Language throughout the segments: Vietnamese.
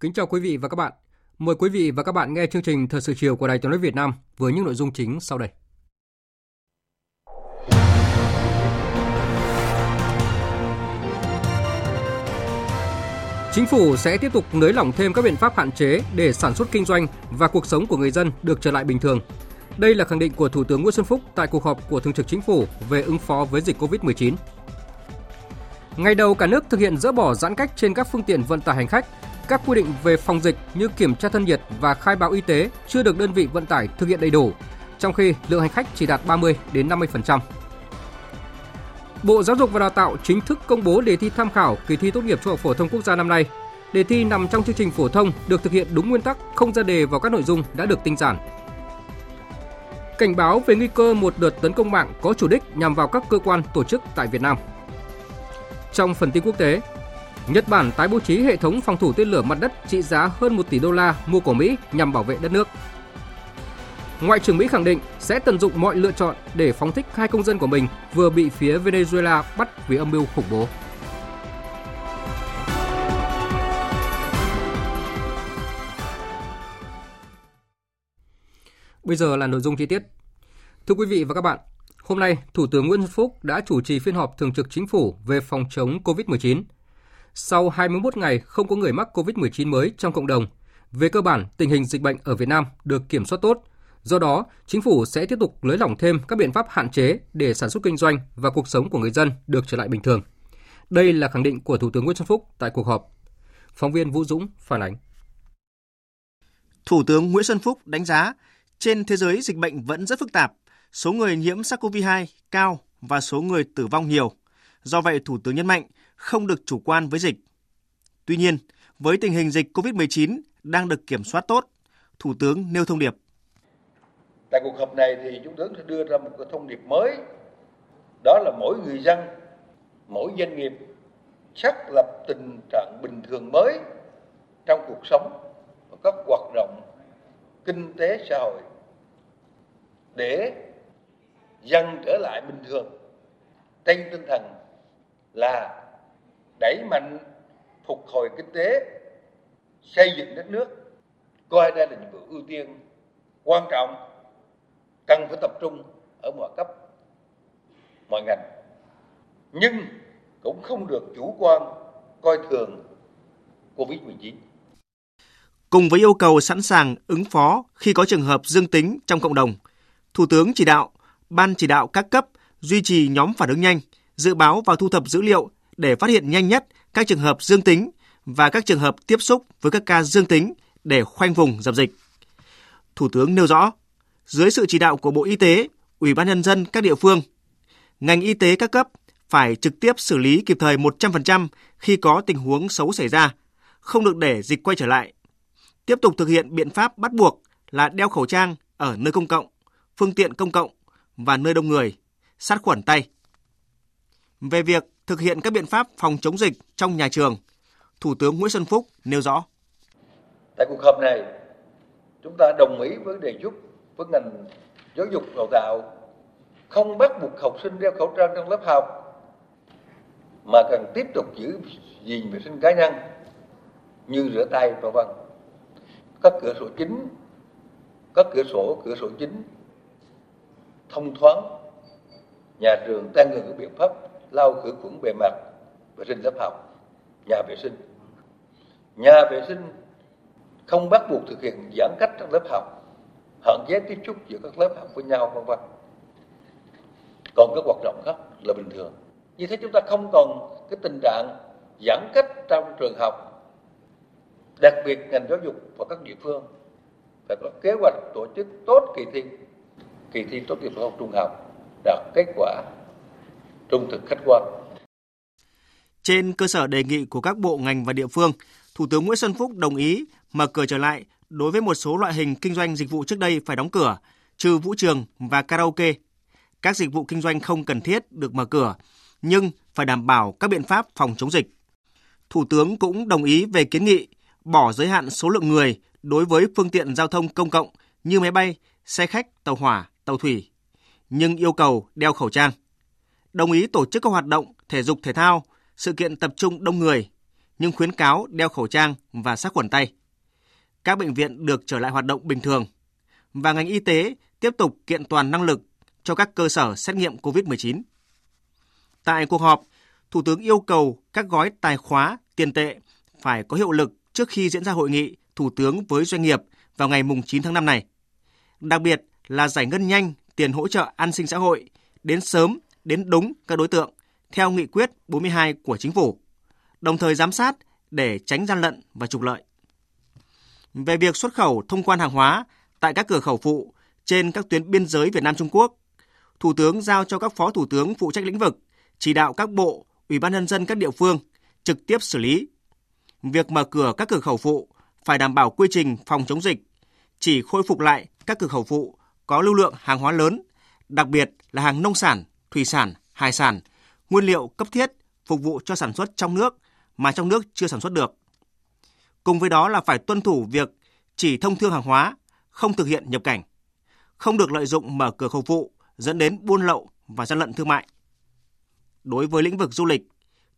Kính chào quý vị và các bạn. Mời quý vị và các bạn nghe chương trình Thời sự chiều của Đài Tiếng nói Việt Nam với những nội dung chính sau đây. Chính phủ sẽ tiếp tục nới lỏng thêm các biện pháp hạn chế để sản xuất kinh doanh và cuộc sống của người dân được trở lại bình thường. Đây là khẳng định của Thủ tướng Nguyễn Xuân Phúc tại cuộc họp của Thường trực Chính phủ về ứng phó với dịch COVID-19. Ngày đầu cả nước thực hiện dỡ bỏ giãn cách trên các phương tiện vận tải hành khách, các quy định về phòng dịch như kiểm tra thân nhiệt và khai báo y tế chưa được đơn vị vận tải thực hiện đầy đủ, trong khi lượng hành khách chỉ đạt 30 đến 50%. Bộ Giáo dục và Đào tạo chính thức công bố đề thi tham khảo kỳ thi tốt nghiệp trung học phổ thông quốc gia năm nay. Đề thi nằm trong chương trình phổ thông được thực hiện đúng nguyên tắc, không ra đề vào các nội dung đã được tinh giản. Cảnh báo về nguy cơ một đợt tấn công mạng có chủ đích nhằm vào các cơ quan tổ chức tại Việt Nam. Trong phần tin quốc tế, Nhật Bản tái bố trí hệ thống phòng thủ tên lửa mặt đất trị giá hơn 1 tỷ đô la mua của Mỹ nhằm bảo vệ đất nước. Ngoại trưởng Mỹ khẳng định sẽ tận dụng mọi lựa chọn để phóng thích hai công dân của mình vừa bị phía Venezuela bắt vì âm mưu khủng bố. Bây giờ là nội dung chi tiết. Thưa quý vị và các bạn, hôm nay Thủ tướng Nguyễn Xuân Phúc đã chủ trì phiên họp thường trực chính phủ về phòng chống COVID-19. Sau 21 ngày không có người mắc COVID-19 mới trong cộng đồng, về cơ bản tình hình dịch bệnh ở Việt Nam được kiểm soát tốt. Do đó, chính phủ sẽ tiếp tục nới lỏng thêm các biện pháp hạn chế để sản xuất kinh doanh và cuộc sống của người dân được trở lại bình thường. Đây là khẳng định của Thủ tướng Nguyễn Xuân Phúc tại cuộc họp. Phóng viên Vũ Dũng phản ánh. Thủ tướng Nguyễn Xuân Phúc đánh giá trên thế giới dịch bệnh vẫn rất phức tạp, số người nhiễm SARS-CoV-2 cao và số người tử vong nhiều. Do vậy, Thủ tướng nhấn mạnh không được chủ quan với dịch. Tuy nhiên, với tình hình dịch COVID-19 đang được kiểm soát tốt, Thủ tướng nêu thông điệp. Tại cuộc họp này thì Thủ tướng sẽ đưa ra một cái thông điệp mới, đó là mỗi người dân, mỗi doanh nghiệp xác lập tình trạng bình thường mới trong cuộc sống và các hoạt động kinh tế xã hội để dân trở lại bình thường trên tinh thần là đẩy mạnh phục hồi kinh tế xây dựng đất nước coi đây là nhiệm vụ ưu tiên quan trọng cần phải tập trung ở mọi cấp mọi ngành nhưng cũng không được chủ quan coi thường Covid-19. Cùng với yêu cầu sẵn sàng ứng phó khi có trường hợp dương tính trong cộng đồng, Thủ tướng chỉ đạo Ban chỉ đạo các cấp duy trì nhóm phản ứng nhanh, dự báo và thu thập dữ liệu để phát hiện nhanh nhất các trường hợp dương tính và các trường hợp tiếp xúc với các ca dương tính để khoanh vùng dập dịch. Thủ tướng nêu rõ, dưới sự chỉ đạo của Bộ Y tế, Ủy ban nhân dân các địa phương, ngành y tế các cấp phải trực tiếp xử lý kịp thời 100% khi có tình huống xấu xảy ra, không được để dịch quay trở lại. Tiếp tục thực hiện biện pháp bắt buộc là đeo khẩu trang ở nơi công cộng, phương tiện công cộng và nơi đông người, sát khuẩn tay. Về việc thực hiện các biện pháp phòng chống dịch trong nhà trường, Thủ tướng Nguyễn Xuân Phúc nêu rõ. Tại cuộc họp này, chúng ta đồng ý với đề xuất với ngành giáo dục đào tạo không bắt buộc học sinh đeo khẩu trang trong lớp học mà cần tiếp tục giữ gìn vệ sinh cá nhân như rửa tay vân vân. Các cửa sổ chính, các cửa sổ, cửa sổ chính thông thoáng, nhà trường tăng cường các biện pháp lau khử khuẩn bề mặt vệ sinh lớp học nhà vệ sinh. Nhà vệ sinh không bắt buộc thực hiện giãn cách trong lớp học hạn chế tiếp xúc giữa các lớp học với nhau vân vân. Còn các hoạt động khác là bình thường. Như thế chúng ta không còn cái tình trạng giãn cách trong trường học, đặc biệt ngành giáo dục và các địa phương phải có kế hoạch tổ chức tốt kỳ thi, kỳ thi tốt nghiệp phổ thông trung học đạt kết quả trung thực khách quan. Trên cơ sở đề nghị của các bộ ngành và địa phương, Thủ tướng Nguyễn Xuân Phúc đồng ý mở cửa trở lại đối với một số loại hình kinh doanh dịch vụ trước đây phải đóng cửa, trừ vũ trường và karaoke. Các dịch vụ kinh doanh không cần thiết được mở cửa, nhưng phải đảm bảo các biện pháp phòng chống dịch. Thủ tướng cũng đồng ý về kiến nghị bỏ giới hạn số lượng người đối với phương tiện giao thông công cộng như máy bay, xe khách, tàu hỏa, tàu thủy, nhưng yêu cầu đeo khẩu trang. Đồng ý tổ chức các hoạt động thể dục thể thao, sự kiện tập trung đông người, nhưng khuyến cáo đeo khẩu trang và sát khuẩn tay. Các bệnh viện được trở lại hoạt động bình thường và ngành y tế tiếp tục kiện toàn năng lực cho các cơ sở xét nghiệm COVID-19. Tại cuộc họp, Thủ tướng yêu cầu các gói tài khóa tiền tệ phải có hiệu lực trước khi diễn ra hội nghị Thủ tướng với doanh nghiệp vào ngày 9 tháng 5 này. Đặc biệt là giải ngân nhanh tiền hỗ trợ an sinh xã hội đến sớm, đến đúng các đối tượng theo nghị quyết 42 của chính phủ, đồng thời giám sát để tránh gian lận và trục lợi. Về việc xuất khẩu thông quan hàng hóa tại các cửa khẩu phụ trên các tuyến biên giới Việt Nam Trung Quốc, Thủ tướng giao cho các phó thủ tướng phụ trách lĩnh vực chỉ đạo các bộ, ủy ban nhân dân các địa phương trực tiếp xử lý. Việc mở cửa các cửa khẩu phụ phải đảm bảo quy trình phòng chống dịch, chỉ khôi phục lại các cửa khẩu phụ có lưu lượng hàng hóa lớn, đặc biệt là hàng nông sản, thủy sản, hải sản, nguyên liệu cấp thiết phục vụ cho sản xuất trong nước mà trong nước chưa sản xuất được. Cùng với đó là phải tuân thủ việc chỉ thông thương hàng hóa, không thực hiện nhập cảnh, không được lợi dụng mở cửa khẩu phụ dẫn đến buôn lậu và gian lận thương mại. Đối với lĩnh vực du lịch,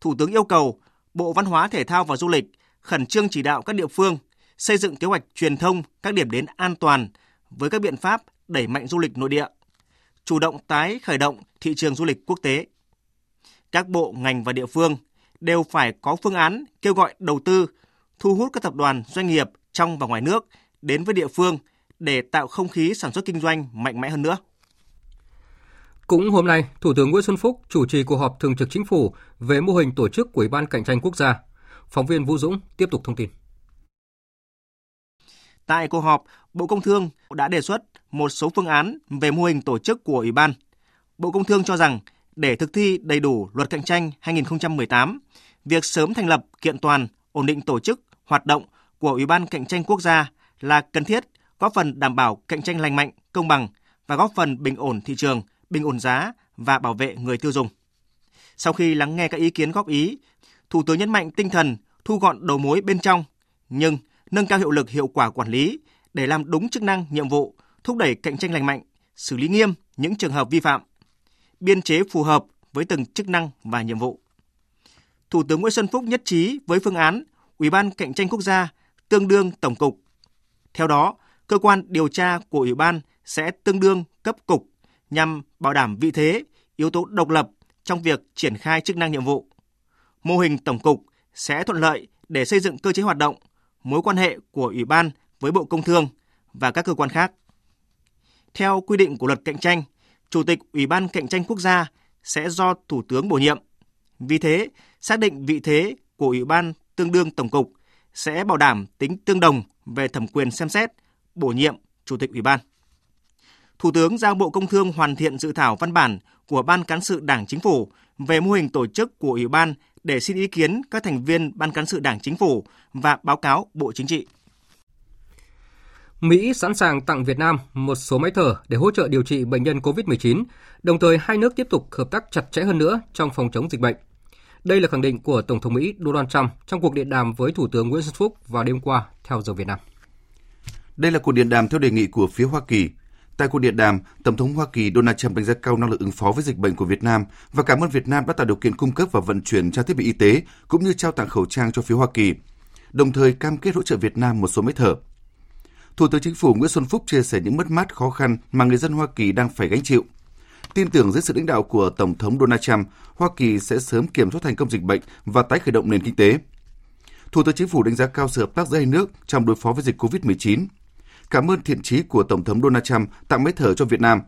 Thủ tướng yêu cầu Bộ Văn hóa Thể thao và Du lịch khẩn trương chỉ đạo các địa phương xây dựng kế hoạch truyền thông các điểm đến an toàn với các biện pháp đẩy mạnh du lịch nội địa, chủ động tái khởi động thị trường du lịch quốc tế. Các bộ, ngành và địa phương đều phải có phương án kêu gọi đầu tư, thu hút các tập đoàn doanh nghiệp trong và ngoài nước đến với địa phương để tạo không khí sản xuất kinh doanh mạnh mẽ hơn nữa. Cũng hôm nay, Thủ tướng Nguyễn Xuân Phúc chủ trì cuộc họp thường trực chính phủ về mô hình tổ chức của Ủy ban Cạnh tranh Quốc gia. Phóng viên Vũ Dũng tiếp tục thông tin. Tại cuộc họp, Bộ Công Thương đã đề xuất một số phương án về mô hình tổ chức của Ủy ban. Bộ Công Thương cho rằng để thực thi đầy đủ luật cạnh tranh 2018, việc sớm thành lập kiện toàn, ổn định tổ chức, hoạt động của Ủy ban Cạnh tranh Quốc gia là cần thiết, góp phần đảm bảo cạnh tranh lành mạnh, công bằng và góp phần bình ổn thị trường, bình ổn giá và bảo vệ người tiêu dùng. Sau khi lắng nghe các ý kiến góp ý, Thủ tướng nhấn mạnh tinh thần thu gọn đầu mối bên trong, nhưng nâng cao hiệu lực hiệu quả quản lý để làm đúng chức năng, nhiệm vụ, thúc đẩy cạnh tranh lành mạnh, xử lý nghiêm những trường hợp vi phạm, biên chế phù hợp với từng chức năng và nhiệm vụ. Thủ tướng Nguyễn Xuân Phúc nhất trí với phương án Ủy ban cạnh tranh quốc gia tương đương tổng cục. Theo đó, cơ quan điều tra của Ủy ban sẽ tương đương cấp cục nhằm bảo đảm vị thế, yếu tố độc lập trong việc triển khai chức năng nhiệm vụ. Mô hình tổng cục sẽ thuận lợi để xây dựng cơ chế hoạt động, mối quan hệ của Ủy ban với Bộ Công Thương và các cơ quan khác. Theo quy định của luật cạnh tranh, Chủ tịch Ủy ban Cạnh tranh Quốc gia sẽ do Thủ tướng bổ nhiệm. Vì thế, xác định vị thế của Ủy ban tương đương Tổng cục sẽ bảo đảm tính tương đồng về thẩm quyền xem xét, bổ nhiệm Chủ tịch Ủy ban. Thủ tướng giao Bộ Công Thương hoàn thiện dự thảo văn bản của Ban Cán sự Đảng Chính phủ về mô hình tổ chức của Ủy ban để xin ý kiến các thành viên Ban Cán sự Đảng Chính phủ và báo cáo Bộ Chính trị. Mỹ sẵn sàng tặng Việt Nam một số máy thở để hỗ trợ điều trị bệnh nhân COVID-19, đồng thời hai nước tiếp tục hợp tác chặt chẽ hơn nữa trong phòng chống dịch bệnh. Đây là khẳng định của Tổng thống Mỹ Donald Trump trong cuộc điện đàm với Thủ tướng Nguyễn Xuân Phúc vào đêm qua theo giờ Việt Nam. Đây là cuộc điện đàm theo đề nghị của phía Hoa Kỳ. Tại cuộc điện đàm, Tổng thống Hoa Kỳ Donald Trump đánh giá cao năng lực ứng phó với dịch bệnh của Việt Nam và cảm ơn Việt Nam đã tạo điều kiện cung cấp và vận chuyển trang thiết bị y tế cũng như trao tặng khẩu trang cho phía Hoa Kỳ, đồng thời cam kết hỗ trợ Việt Nam một số máy thở. Thủ tướng Chính phủ Nguyễn Xuân Phúc chia sẻ những mất mát khó khăn mà người dân Hoa Kỳ đang phải gánh chịu. Tin tưởng dưới sự lãnh đạo của Tổng thống Donald Trump, Hoa Kỳ sẽ sớm kiểm soát thành công dịch bệnh và tái khởi động nền kinh tế. Thủ tướng Chính phủ đánh giá cao sự hợp tác giữa hai nước trong đối phó với dịch COVID-19. Cảm ơn thiện trí của Tổng thống Donald Trump tặng máy thở cho Việt Nam.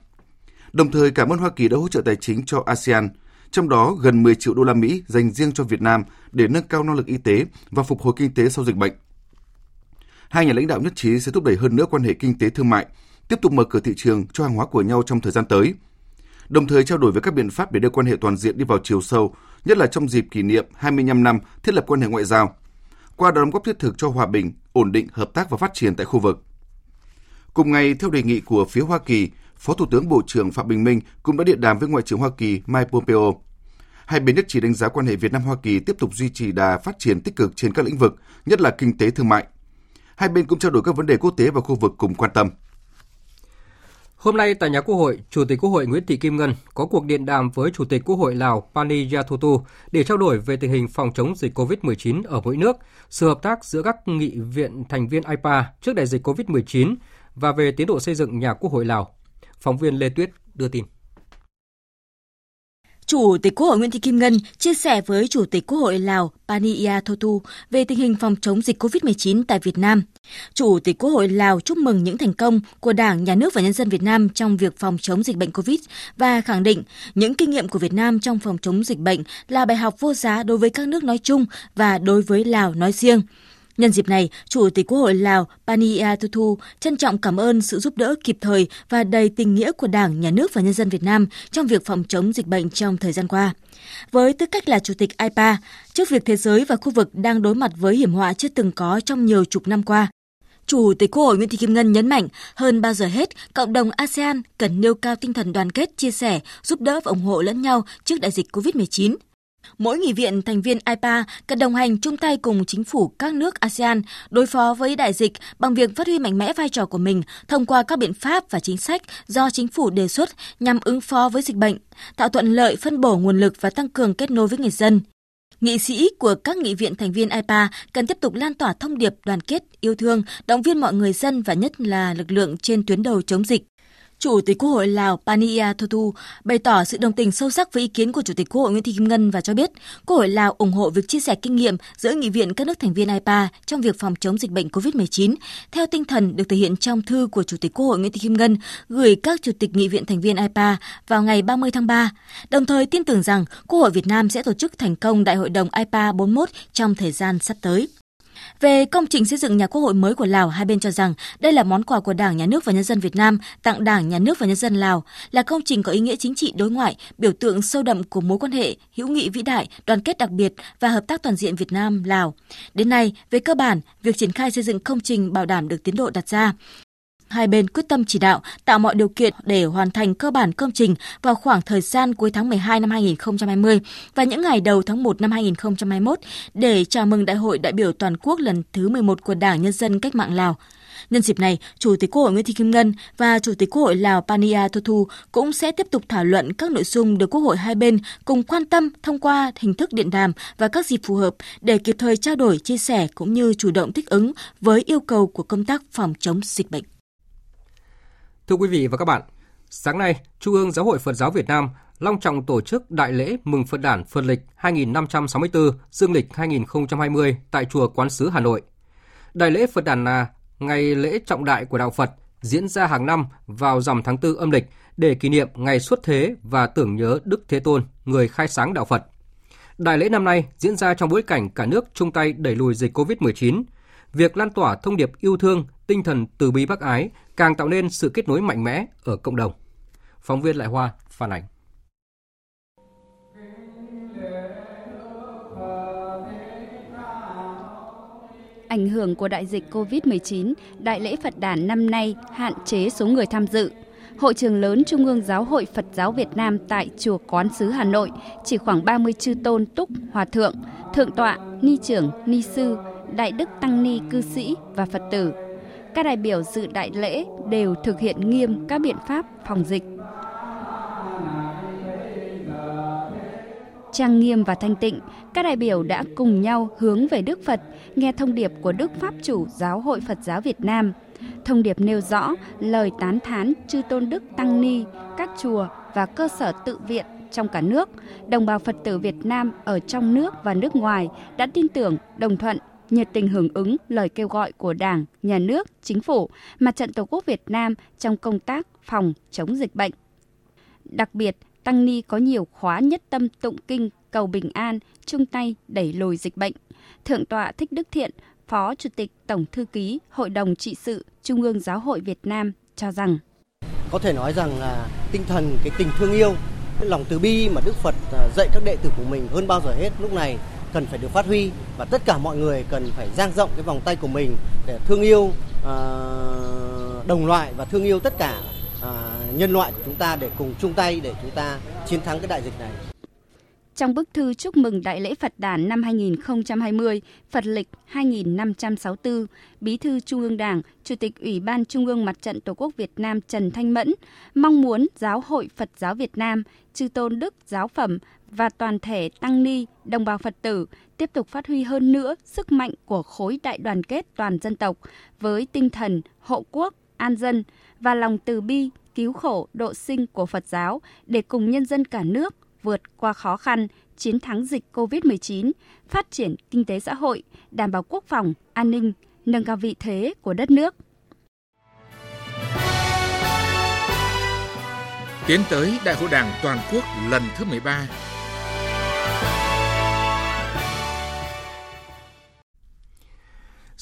Đồng thời cảm ơn Hoa Kỳ đã hỗ trợ tài chính cho ASEAN. trong đó gần 10 triệu đô la Mỹ dành riêng cho Việt Nam để nâng cao năng lực y tế và phục hồi kinh tế sau dịch bệnh. Hai nhà lãnh đạo nhất trí sẽ thúc đẩy hơn nữa quan hệ kinh tế thương mại, tiếp tục mở cửa thị trường cho hàng hóa của nhau trong thời gian tới. Đồng thời trao đổi về các biện pháp để đưa quan hệ toàn diện đi vào chiều sâu, nhất là trong dịp kỷ niệm 25 năm thiết lập quan hệ ngoại giao, qua đó đóng góp thiết thực cho hòa bình, ổn định, hợp tác và phát triển tại khu vực. Cùng ngày, theo đề nghị của phía Hoa Kỳ, Phó Thủ tướng Bộ trưởng Phạm Bình Minh cũng đã điện đàm với Ngoại trưởng Hoa Kỳ Mike Pompeo. Hai bên nhất trí đánh giá quan hệ Việt Nam-Hoa Kỳ tiếp tục duy trì đà phát triển tích cực trên các lĩnh vực, nhất là kinh tế thương mại. Hai bên cũng trao đổi các vấn đề quốc tế và khu vực cùng quan tâm. Hôm nay tại nhà Quốc hội, Chủ tịch Quốc hội Nguyễn Thị Kim Ngân có cuộc điện đàm với Chủ tịch Quốc hội Lào Pani Yathotu để trao đổi về tình hình phòng chống dịch COVID-19 ở mỗi nước, sự hợp tác giữa các nghị viện thành viên IPA trước đại dịch COVID-19 và về tiến độ xây dựng nhà Quốc hội Lào. Phóng viên Lê Tuyết đưa tin. Chủ tịch Quốc hội Nguyễn Thị Kim Ngân chia sẻ với Chủ tịch Quốc hội Lào Pania Thotu về tình hình phòng chống dịch COVID-19 tại Việt Nam. Chủ tịch Quốc hội Lào chúc mừng những thành công của Đảng, Nhà nước và nhân dân Việt Nam trong việc phòng chống dịch bệnh COVID và khẳng định những kinh nghiệm của Việt Nam trong phòng chống dịch bệnh là bài học vô giá đối với các nước nói chung và đối với Lào nói riêng. Nhân dịp này, Chủ tịch Quốc hội Lào Pania Thu trân trọng cảm ơn sự giúp đỡ kịp thời và đầy tình nghĩa của Đảng, Nhà nước và nhân dân Việt Nam trong việc phòng chống dịch bệnh trong thời gian qua. Với tư cách là Chủ tịch IPA, trước việc thế giới và khu vực đang đối mặt với hiểm họa chưa từng có trong nhiều chục năm qua, Chủ tịch Quốc hội Nguyễn Thị Kim Ngân nhấn mạnh, hơn bao giờ hết, cộng đồng ASEAN cần nêu cao tinh thần đoàn kết, chia sẻ, giúp đỡ và ủng hộ lẫn nhau trước đại dịch COVID-19. Mỗi nghị viện thành viên IPA cần đồng hành chung tay cùng chính phủ các nước ASEAN đối phó với đại dịch bằng việc phát huy mạnh mẽ vai trò của mình thông qua các biện pháp và chính sách do chính phủ đề xuất nhằm ứng phó với dịch bệnh, tạo thuận lợi phân bổ nguồn lực và tăng cường kết nối với người dân. Nghị sĩ của các nghị viện thành viên IPA cần tiếp tục lan tỏa thông điệp đoàn kết, yêu thương, động viên mọi người dân và nhất là lực lượng trên tuyến đầu chống dịch. Chủ tịch Quốc hội Lào Pania Thotu bày tỏ sự đồng tình sâu sắc với ý kiến của Chủ tịch Quốc hội Nguyễn Thị Kim Ngân và cho biết Quốc hội Lào ủng hộ việc chia sẻ kinh nghiệm giữa nghị viện các nước thành viên IPA trong việc phòng chống dịch bệnh COVID-19 theo tinh thần được thể hiện trong thư của Chủ tịch Quốc hội Nguyễn Thị Kim Ngân gửi các chủ tịch nghị viện thành viên IPA vào ngày 30 tháng 3, đồng thời tin tưởng rằng Quốc hội Việt Nam sẽ tổ chức thành công Đại hội đồng IPA 41 trong thời gian sắp tới. Về công trình xây dựng nhà quốc hội mới của Lào, hai bên cho rằng đây là món quà của Đảng, Nhà nước và Nhân dân Việt Nam tặng Đảng, Nhà nước và Nhân dân Lào, là công trình có ý nghĩa chính trị đối ngoại, biểu tượng sâu đậm của mối quan hệ hữu nghị vĩ đại, đoàn kết đặc biệt và hợp tác toàn diện Việt Nam-Lào. Đến nay, về cơ bản, việc triển khai xây dựng công trình bảo đảm được tiến độ đặt ra. Hai bên quyết tâm chỉ đạo tạo mọi điều kiện để hoàn thành cơ bản công trình vào khoảng thời gian cuối tháng 12 năm 2020 và những ngày đầu tháng 1 năm 2021 để chào mừng Đại hội đại biểu toàn quốc lần thứ 11 của Đảng Nhân dân Cách mạng Lào. Nhân dịp này, Chủ tịch Quốc hội Nguyễn Thị Kim Ngân và Chủ tịch Quốc hội Lào Pania Thotu cũng sẽ tiếp tục thảo luận các nội dung được Quốc hội hai bên cùng quan tâm thông qua hình thức điện đàm và các dịp phù hợp để kịp thời trao đổi, chia sẻ cũng như chủ động thích ứng với yêu cầu của công tác phòng chống dịch bệnh. Thưa quý vị và các bạn, sáng nay, Trung ương Giáo hội Phật giáo Việt Nam long trọng tổ chức Đại lễ mừng Phật đản Phật lịch 2564, dương lịch 2020 tại Chùa Quán Sứ Hà Nội. Đại lễ Phật đản là ngày lễ trọng đại của Đạo Phật diễn ra hàng năm vào rằm tháng 4 âm lịch để kỷ niệm ngày xuất thế và tưởng nhớ Đức Thế Tôn, người khai sáng Đạo Phật. Đại lễ năm nay diễn ra trong bối cảnh cả nước chung tay đẩy lùi dịch COVID-19. Việc lan tỏa thông điệp yêu thương, tinh thần từ bi bác ái càng tạo nên sự kết nối mạnh mẽ ở cộng đồng. Phóng viên Lại Hoa phản ánh. Ảnh hưởng của đại dịch COVID-19, Đại lễ Phật đản năm nay hạn chế số người tham dự. Hội trường lớn Trung ương Giáo hội Phật giáo Việt Nam tại Chùa Quán Sứ Hà Nội chỉ khoảng 30 chư tôn túc, hòa thượng, thượng tọa, ni trưởng, ni sư, đại đức tăng ni cư sĩ và Phật tử các đại biểu dự đại lễ đều thực hiện nghiêm các biện pháp phòng dịch. Trang nghiêm và thanh tịnh, các đại biểu đã cùng nhau hướng về Đức Phật, nghe thông điệp của Đức Pháp chủ Giáo hội Phật giáo Việt Nam. Thông điệp nêu rõ lời tán thán chư tôn đức tăng ni, các chùa và cơ sở tự viện trong cả nước, đồng bào Phật tử Việt Nam ở trong nước và nước ngoài đã tin tưởng, đồng thuận nhiệt tình hưởng ứng lời kêu gọi của Đảng, Nhà nước, Chính phủ, Mặt trận Tổ quốc Việt Nam trong công tác phòng chống dịch bệnh. Đặc biệt, tăng ni có nhiều khóa nhất tâm tụng kinh cầu bình an, chung tay đẩy lùi dịch bệnh. Thượng tọa Thích Đức Thiện, Phó Chủ tịch Tổng Thư ký Hội đồng trị sự Trung ương Giáo hội Việt Nam cho rằng Có thể nói rằng là tinh thần cái tình thương yêu, cái lòng từ bi mà Đức Phật à, dạy các đệ tử của mình hơn bao giờ hết lúc này cần phải được phát huy và tất cả mọi người cần phải dang rộng cái vòng tay của mình để thương yêu ờ, đồng loại và thương yêu tất cả ờ, nhân loại của chúng ta để cùng chung tay để chúng ta chiến thắng cái đại dịch này. Trong bức thư chúc mừng Đại lễ Phật đản năm 2020, Phật lịch 2564, Bí thư Trung ương Đảng, Chủ tịch Ủy ban Trung ương Mặt trận Tổ quốc Việt Nam Trần Thanh Mẫn mong muốn Giáo hội Phật giáo Việt Nam, Chư Tôn Đức Giáo Phẩm và toàn thể Tăng Ni, đồng bào Phật tử tiếp tục phát huy hơn nữa sức mạnh của khối đại đoàn kết toàn dân tộc với tinh thần hộ quốc, an dân và lòng từ bi, cứu khổ, độ sinh của Phật giáo để cùng nhân dân cả nước vượt qua khó khăn, chiến thắng dịch COVID-19, phát triển kinh tế xã hội, đảm bảo quốc phòng, an ninh, nâng cao vị thế của đất nước. Tiến tới Đại hội Đảng toàn quốc lần thứ 13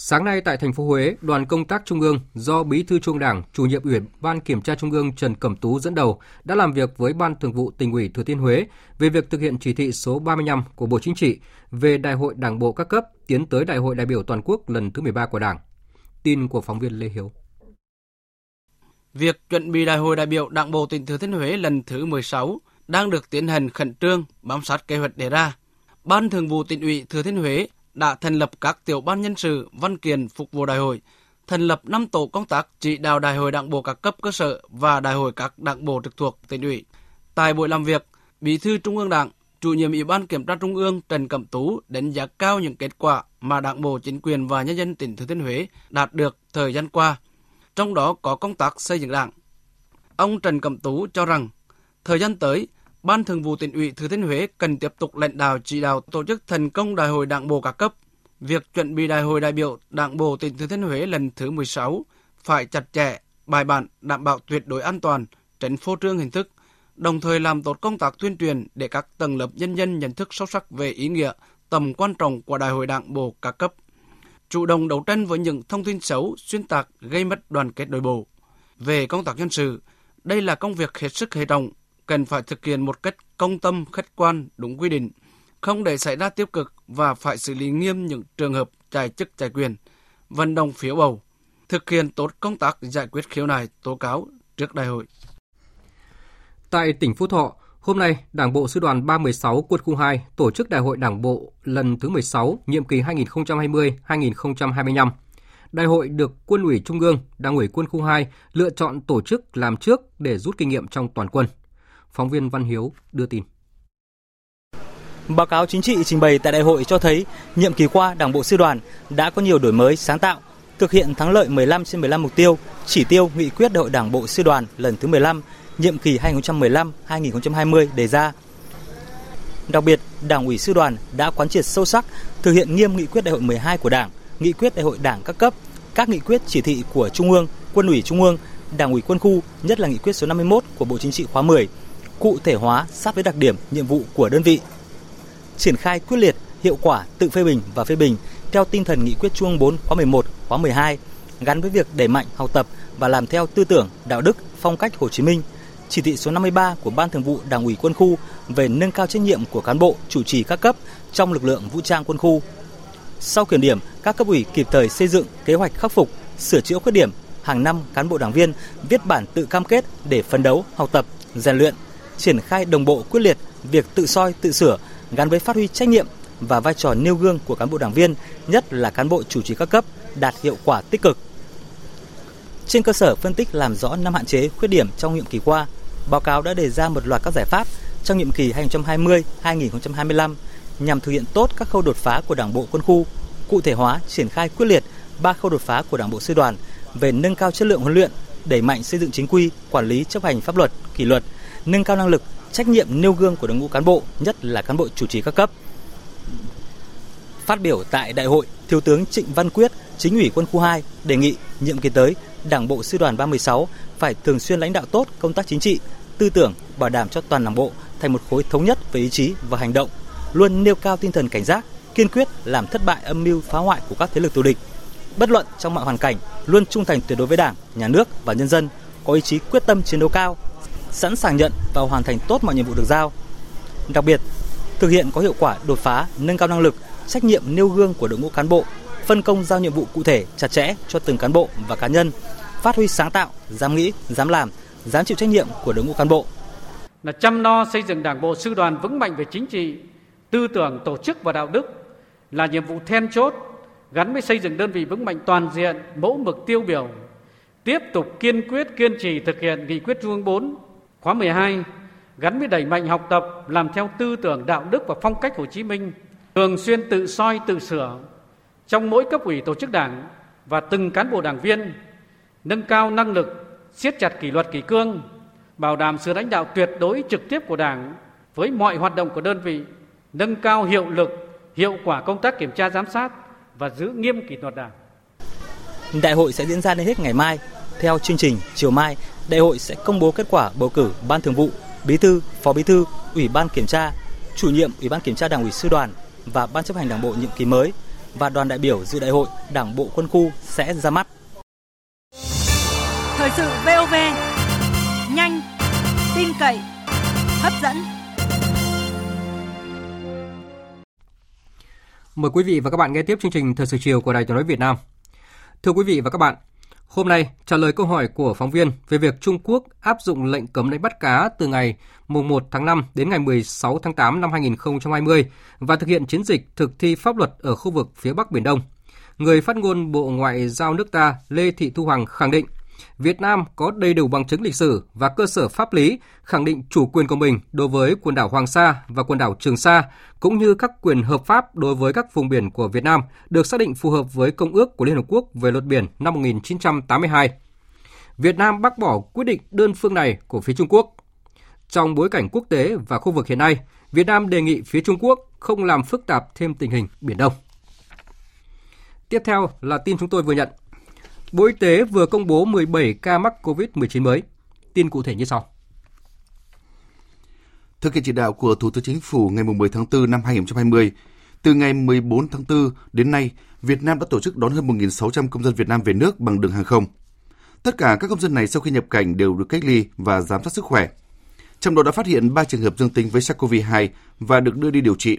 Sáng nay tại thành phố Huế, đoàn công tác Trung ương do Bí thư Trung Đảng, chủ nhiệm Ủy ban Kiểm tra Trung ương Trần Cẩm Tú dẫn đầu đã làm việc với Ban Thường vụ Tỉnh ủy Thừa Thiên Huế về việc thực hiện chỉ thị số 35 của Bộ Chính trị về Đại hội Đảng bộ các cấp tiến tới Đại hội đại biểu toàn quốc lần thứ 13 của Đảng. Tin của phóng viên Lê Hiếu. Việc chuẩn bị Đại hội đại biểu Đảng bộ tỉnh Thừa Thiên Huế lần thứ 16 đang được tiến hành khẩn trương bám sát kế hoạch đề ra. Ban Thường vụ Tỉnh ủy Thừa Thiên Huế đã thành lập các tiểu ban nhân sự văn kiện phục vụ đại hội, thành lập 5 tổ công tác chỉ đạo đại hội đảng bộ các cấp cơ sở và đại hội các đảng bộ trực thuộc tỉnh ủy. Tại buổi làm việc, Bí thư Trung ương Đảng, chủ nhiệm Ủy ban Kiểm tra Trung ương Trần Cẩm Tú đánh giá cao những kết quả mà Đảng bộ, chính quyền và nhân dân tỉnh Thừa Thiên Huế đạt được thời gian qua, trong đó có công tác xây dựng Đảng. Ông Trần Cẩm Tú cho rằng, thời gian tới, Ban Thường vụ tỉnh ủy Thừa Thiên Huế cần tiếp tục lãnh đạo chỉ đạo tổ chức thành công Đại hội Đảng bộ các cấp. Việc chuẩn bị Đại hội đại biểu Đảng bộ tỉnh Thừa Thiên Huế lần thứ 16 phải chặt chẽ, bài bản, đảm bảo tuyệt đối an toàn, tránh phô trương hình thức, đồng thời làm tốt công tác tuyên truyền để các tầng lớp nhân dân nhận thức sâu sắc về ý nghĩa, tầm quan trọng của Đại hội Đảng bộ các cấp. Chủ động đấu tranh với những thông tin xấu, xuyên tạc gây mất đoàn kết nội bộ. Về công tác nhân sự, đây là công việc hết sức hệ trọng, cần phải thực hiện một cách công tâm, khách quan, đúng quy định, không để xảy ra tiêu cực và phải xử lý nghiêm những trường hợp chạy chức chạy quyền, vận động phiếu bầu, thực hiện tốt công tác giải quyết khiếu nại tố cáo trước đại hội. Tại tỉnh Phú Thọ, hôm nay Đảng bộ Sư đoàn 316 Quân khu 2 tổ chức Đại hội Đảng bộ lần thứ 16, nhiệm kỳ 2020-2025. Đại hội được Quân ủy Trung ương, Đảng ủy Quân khu 2 lựa chọn tổ chức làm trước để rút kinh nghiệm trong toàn quân. Phóng viên Văn Hiếu đưa tin. Báo cáo chính trị trình bày tại đại hội cho thấy, nhiệm kỳ qua Đảng bộ sư đoàn đã có nhiều đổi mới sáng tạo, thực hiện thắng lợi 15 trên 15 mục tiêu, chỉ tiêu nghị quyết đại hội Đảng bộ sư đoàn lần thứ 15, nhiệm kỳ 2015-2020 đề ra. Đặc biệt, Đảng ủy sư đoàn đã quán triệt sâu sắc, thực hiện nghiêm nghị quyết đại hội 12 của Đảng, nghị quyết đại hội Đảng các cấp, các nghị quyết chỉ thị của Trung ương, Quân ủy Trung ương, Đảng ủy quân khu, nhất là nghị quyết số 51 của Bộ Chính trị khóa 10, cụ thể hóa sát với đặc điểm, nhiệm vụ của đơn vị. Triển khai quyết liệt, hiệu quả tự phê bình và phê bình theo tinh thần nghị quyết Trung 4 khóa 11, khóa 12 gắn với việc đẩy mạnh học tập và làm theo tư tưởng, đạo đức, phong cách Hồ Chí Minh, chỉ thị số 53 của Ban Thường vụ Đảng ủy Quân khu về nâng cao trách nhiệm của cán bộ chủ trì các cấp trong lực lượng vũ trang quân khu. Sau kiểm điểm, các cấp ủy kịp thời xây dựng kế hoạch khắc phục, sửa chữa khuyết điểm. Hàng năm, cán bộ đảng viên viết bản tự cam kết để phấn đấu, học tập, rèn luyện, triển khai đồng bộ quyết liệt việc tự soi tự sửa gắn với phát huy trách nhiệm và vai trò nêu gương của cán bộ đảng viên, nhất là cán bộ chủ trì các cấp đạt hiệu quả tích cực. Trên cơ sở phân tích làm rõ năm hạn chế, khuyết điểm trong nhiệm kỳ qua, báo cáo đã đề ra một loạt các giải pháp trong nhiệm kỳ 2020-2025 nhằm thực hiện tốt các khâu đột phá của Đảng bộ quân khu, cụ thể hóa triển khai quyết liệt ba khâu đột phá của Đảng bộ sư đoàn về nâng cao chất lượng huấn luyện, đẩy mạnh xây dựng chính quy, quản lý chấp hành pháp luật, kỷ luật, nâng cao năng lực, trách nhiệm nêu gương của đội ngũ cán bộ, nhất là cán bộ chủ trì các cấp. Phát biểu tại đại hội, Thiếu tướng Trịnh Văn Quyết, chính ủy quân khu 2 đề nghị nhiệm kỳ tới, Đảng bộ sư đoàn 316 phải thường xuyên lãnh đạo tốt công tác chính trị, tư tưởng, bảo đảm cho toàn đảng bộ thành một khối thống nhất về ý chí và hành động, luôn nêu cao tinh thần cảnh giác, kiên quyết làm thất bại âm mưu phá hoại của các thế lực thù địch. Bất luận trong mọi hoàn cảnh, luôn trung thành tuyệt đối với Đảng, Nhà nước và nhân dân, có ý chí quyết tâm chiến đấu cao, sẵn sàng nhận và hoàn thành tốt mọi nhiệm vụ được giao. Đặc biệt, thực hiện có hiệu quả đột phá, nâng cao năng lực, trách nhiệm nêu gương của đội ngũ cán bộ, phân công giao nhiệm vụ cụ thể, chặt chẽ cho từng cán bộ và cá nhân, phát huy sáng tạo, dám nghĩ, dám làm, dám chịu trách nhiệm của đội ngũ cán bộ. Là chăm lo xây dựng Đảng bộ sư đoàn vững mạnh về chính trị, tư tưởng, tổ chức và đạo đức là nhiệm vụ then chốt gắn với xây dựng đơn vị vững mạnh toàn diện, mẫu mực tiêu biểu. Tiếp tục kiên quyết kiên trì thực hiện nghị quyết Trung ương 4 khóa 12 gắn với đẩy mạnh học tập, làm theo tư tưởng đạo đức và phong cách Hồ Chí Minh, thường xuyên tự soi tự sửa trong mỗi cấp ủy tổ chức đảng và từng cán bộ đảng viên, nâng cao năng lực, siết chặt kỷ luật kỷ cương, bảo đảm sự lãnh đạo tuyệt đối trực tiếp của Đảng với mọi hoạt động của đơn vị, nâng cao hiệu lực, hiệu quả công tác kiểm tra giám sát và giữ nghiêm kỷ luật Đảng. Đại hội sẽ diễn ra đến hết ngày mai. Theo chương trình, chiều mai, đại hội sẽ công bố kết quả bầu cử Ban Thường vụ, Bí thư, Phó Bí thư, Ủy ban Kiểm tra, chủ nhiệm Ủy ban Kiểm tra Đảng ủy Sư đoàn và Ban chấp hành Đảng bộ nhiệm kỳ mới và đoàn đại biểu dự đại hội Đảng bộ quân khu sẽ ra mắt. Thời sự VOV, nhanh, tin cậy, hấp dẫn. Mời quý vị và các bạn nghe tiếp chương trình Thời sự chiều của Đài Tiếng nói Việt Nam. Thưa quý vị và các bạn, hôm nay, trả lời câu hỏi của phóng viên về việc Trung Quốc áp dụng lệnh cấm đánh bắt cá từ ngày 1 tháng 5 đến ngày 16 tháng 8 năm 2020 và thực hiện chiến dịch thực thi pháp luật ở khu vực phía Bắc Biển Đông. Người phát ngôn Bộ Ngoại giao nước ta Lê Thị Thu Hằng khẳng định Việt Nam có đầy đủ bằng chứng lịch sử và cơ sở pháp lý khẳng định chủ quyền của mình đối với quần đảo Hoàng Sa và quần đảo Trường Sa, cũng như các quyền hợp pháp đối với các vùng biển của Việt Nam được xác định phù hợp với Công ước của Liên Hợp Quốc về luật biển năm 1982. Việt Nam bác bỏ quyết định đơn phương này của phía Trung Quốc. Trong bối cảnh quốc tế và khu vực hiện nay, Việt Nam đề nghị phía Trung Quốc không làm phức tạp thêm tình hình Biển Đông. Tiếp theo là tin chúng tôi vừa nhận. Bộ Y tế vừa công bố 17 ca mắc COVID-19 mới. Tin cụ thể như sau. Thực hiện chỉ đạo của Thủ tướng Chính phủ ngày 10 tháng 4 năm 2020, từ ngày 14 tháng 4 đến nay, Việt Nam đã tổ chức đón hơn 1.600 công dân Việt Nam về nước bằng đường hàng không. Tất cả các công dân này sau khi nhập cảnh đều được cách ly và giám sát sức khỏe. Trong đó đã phát hiện 3 trường hợp dương tính với SARS-CoV-2 và được đưa đi điều trị.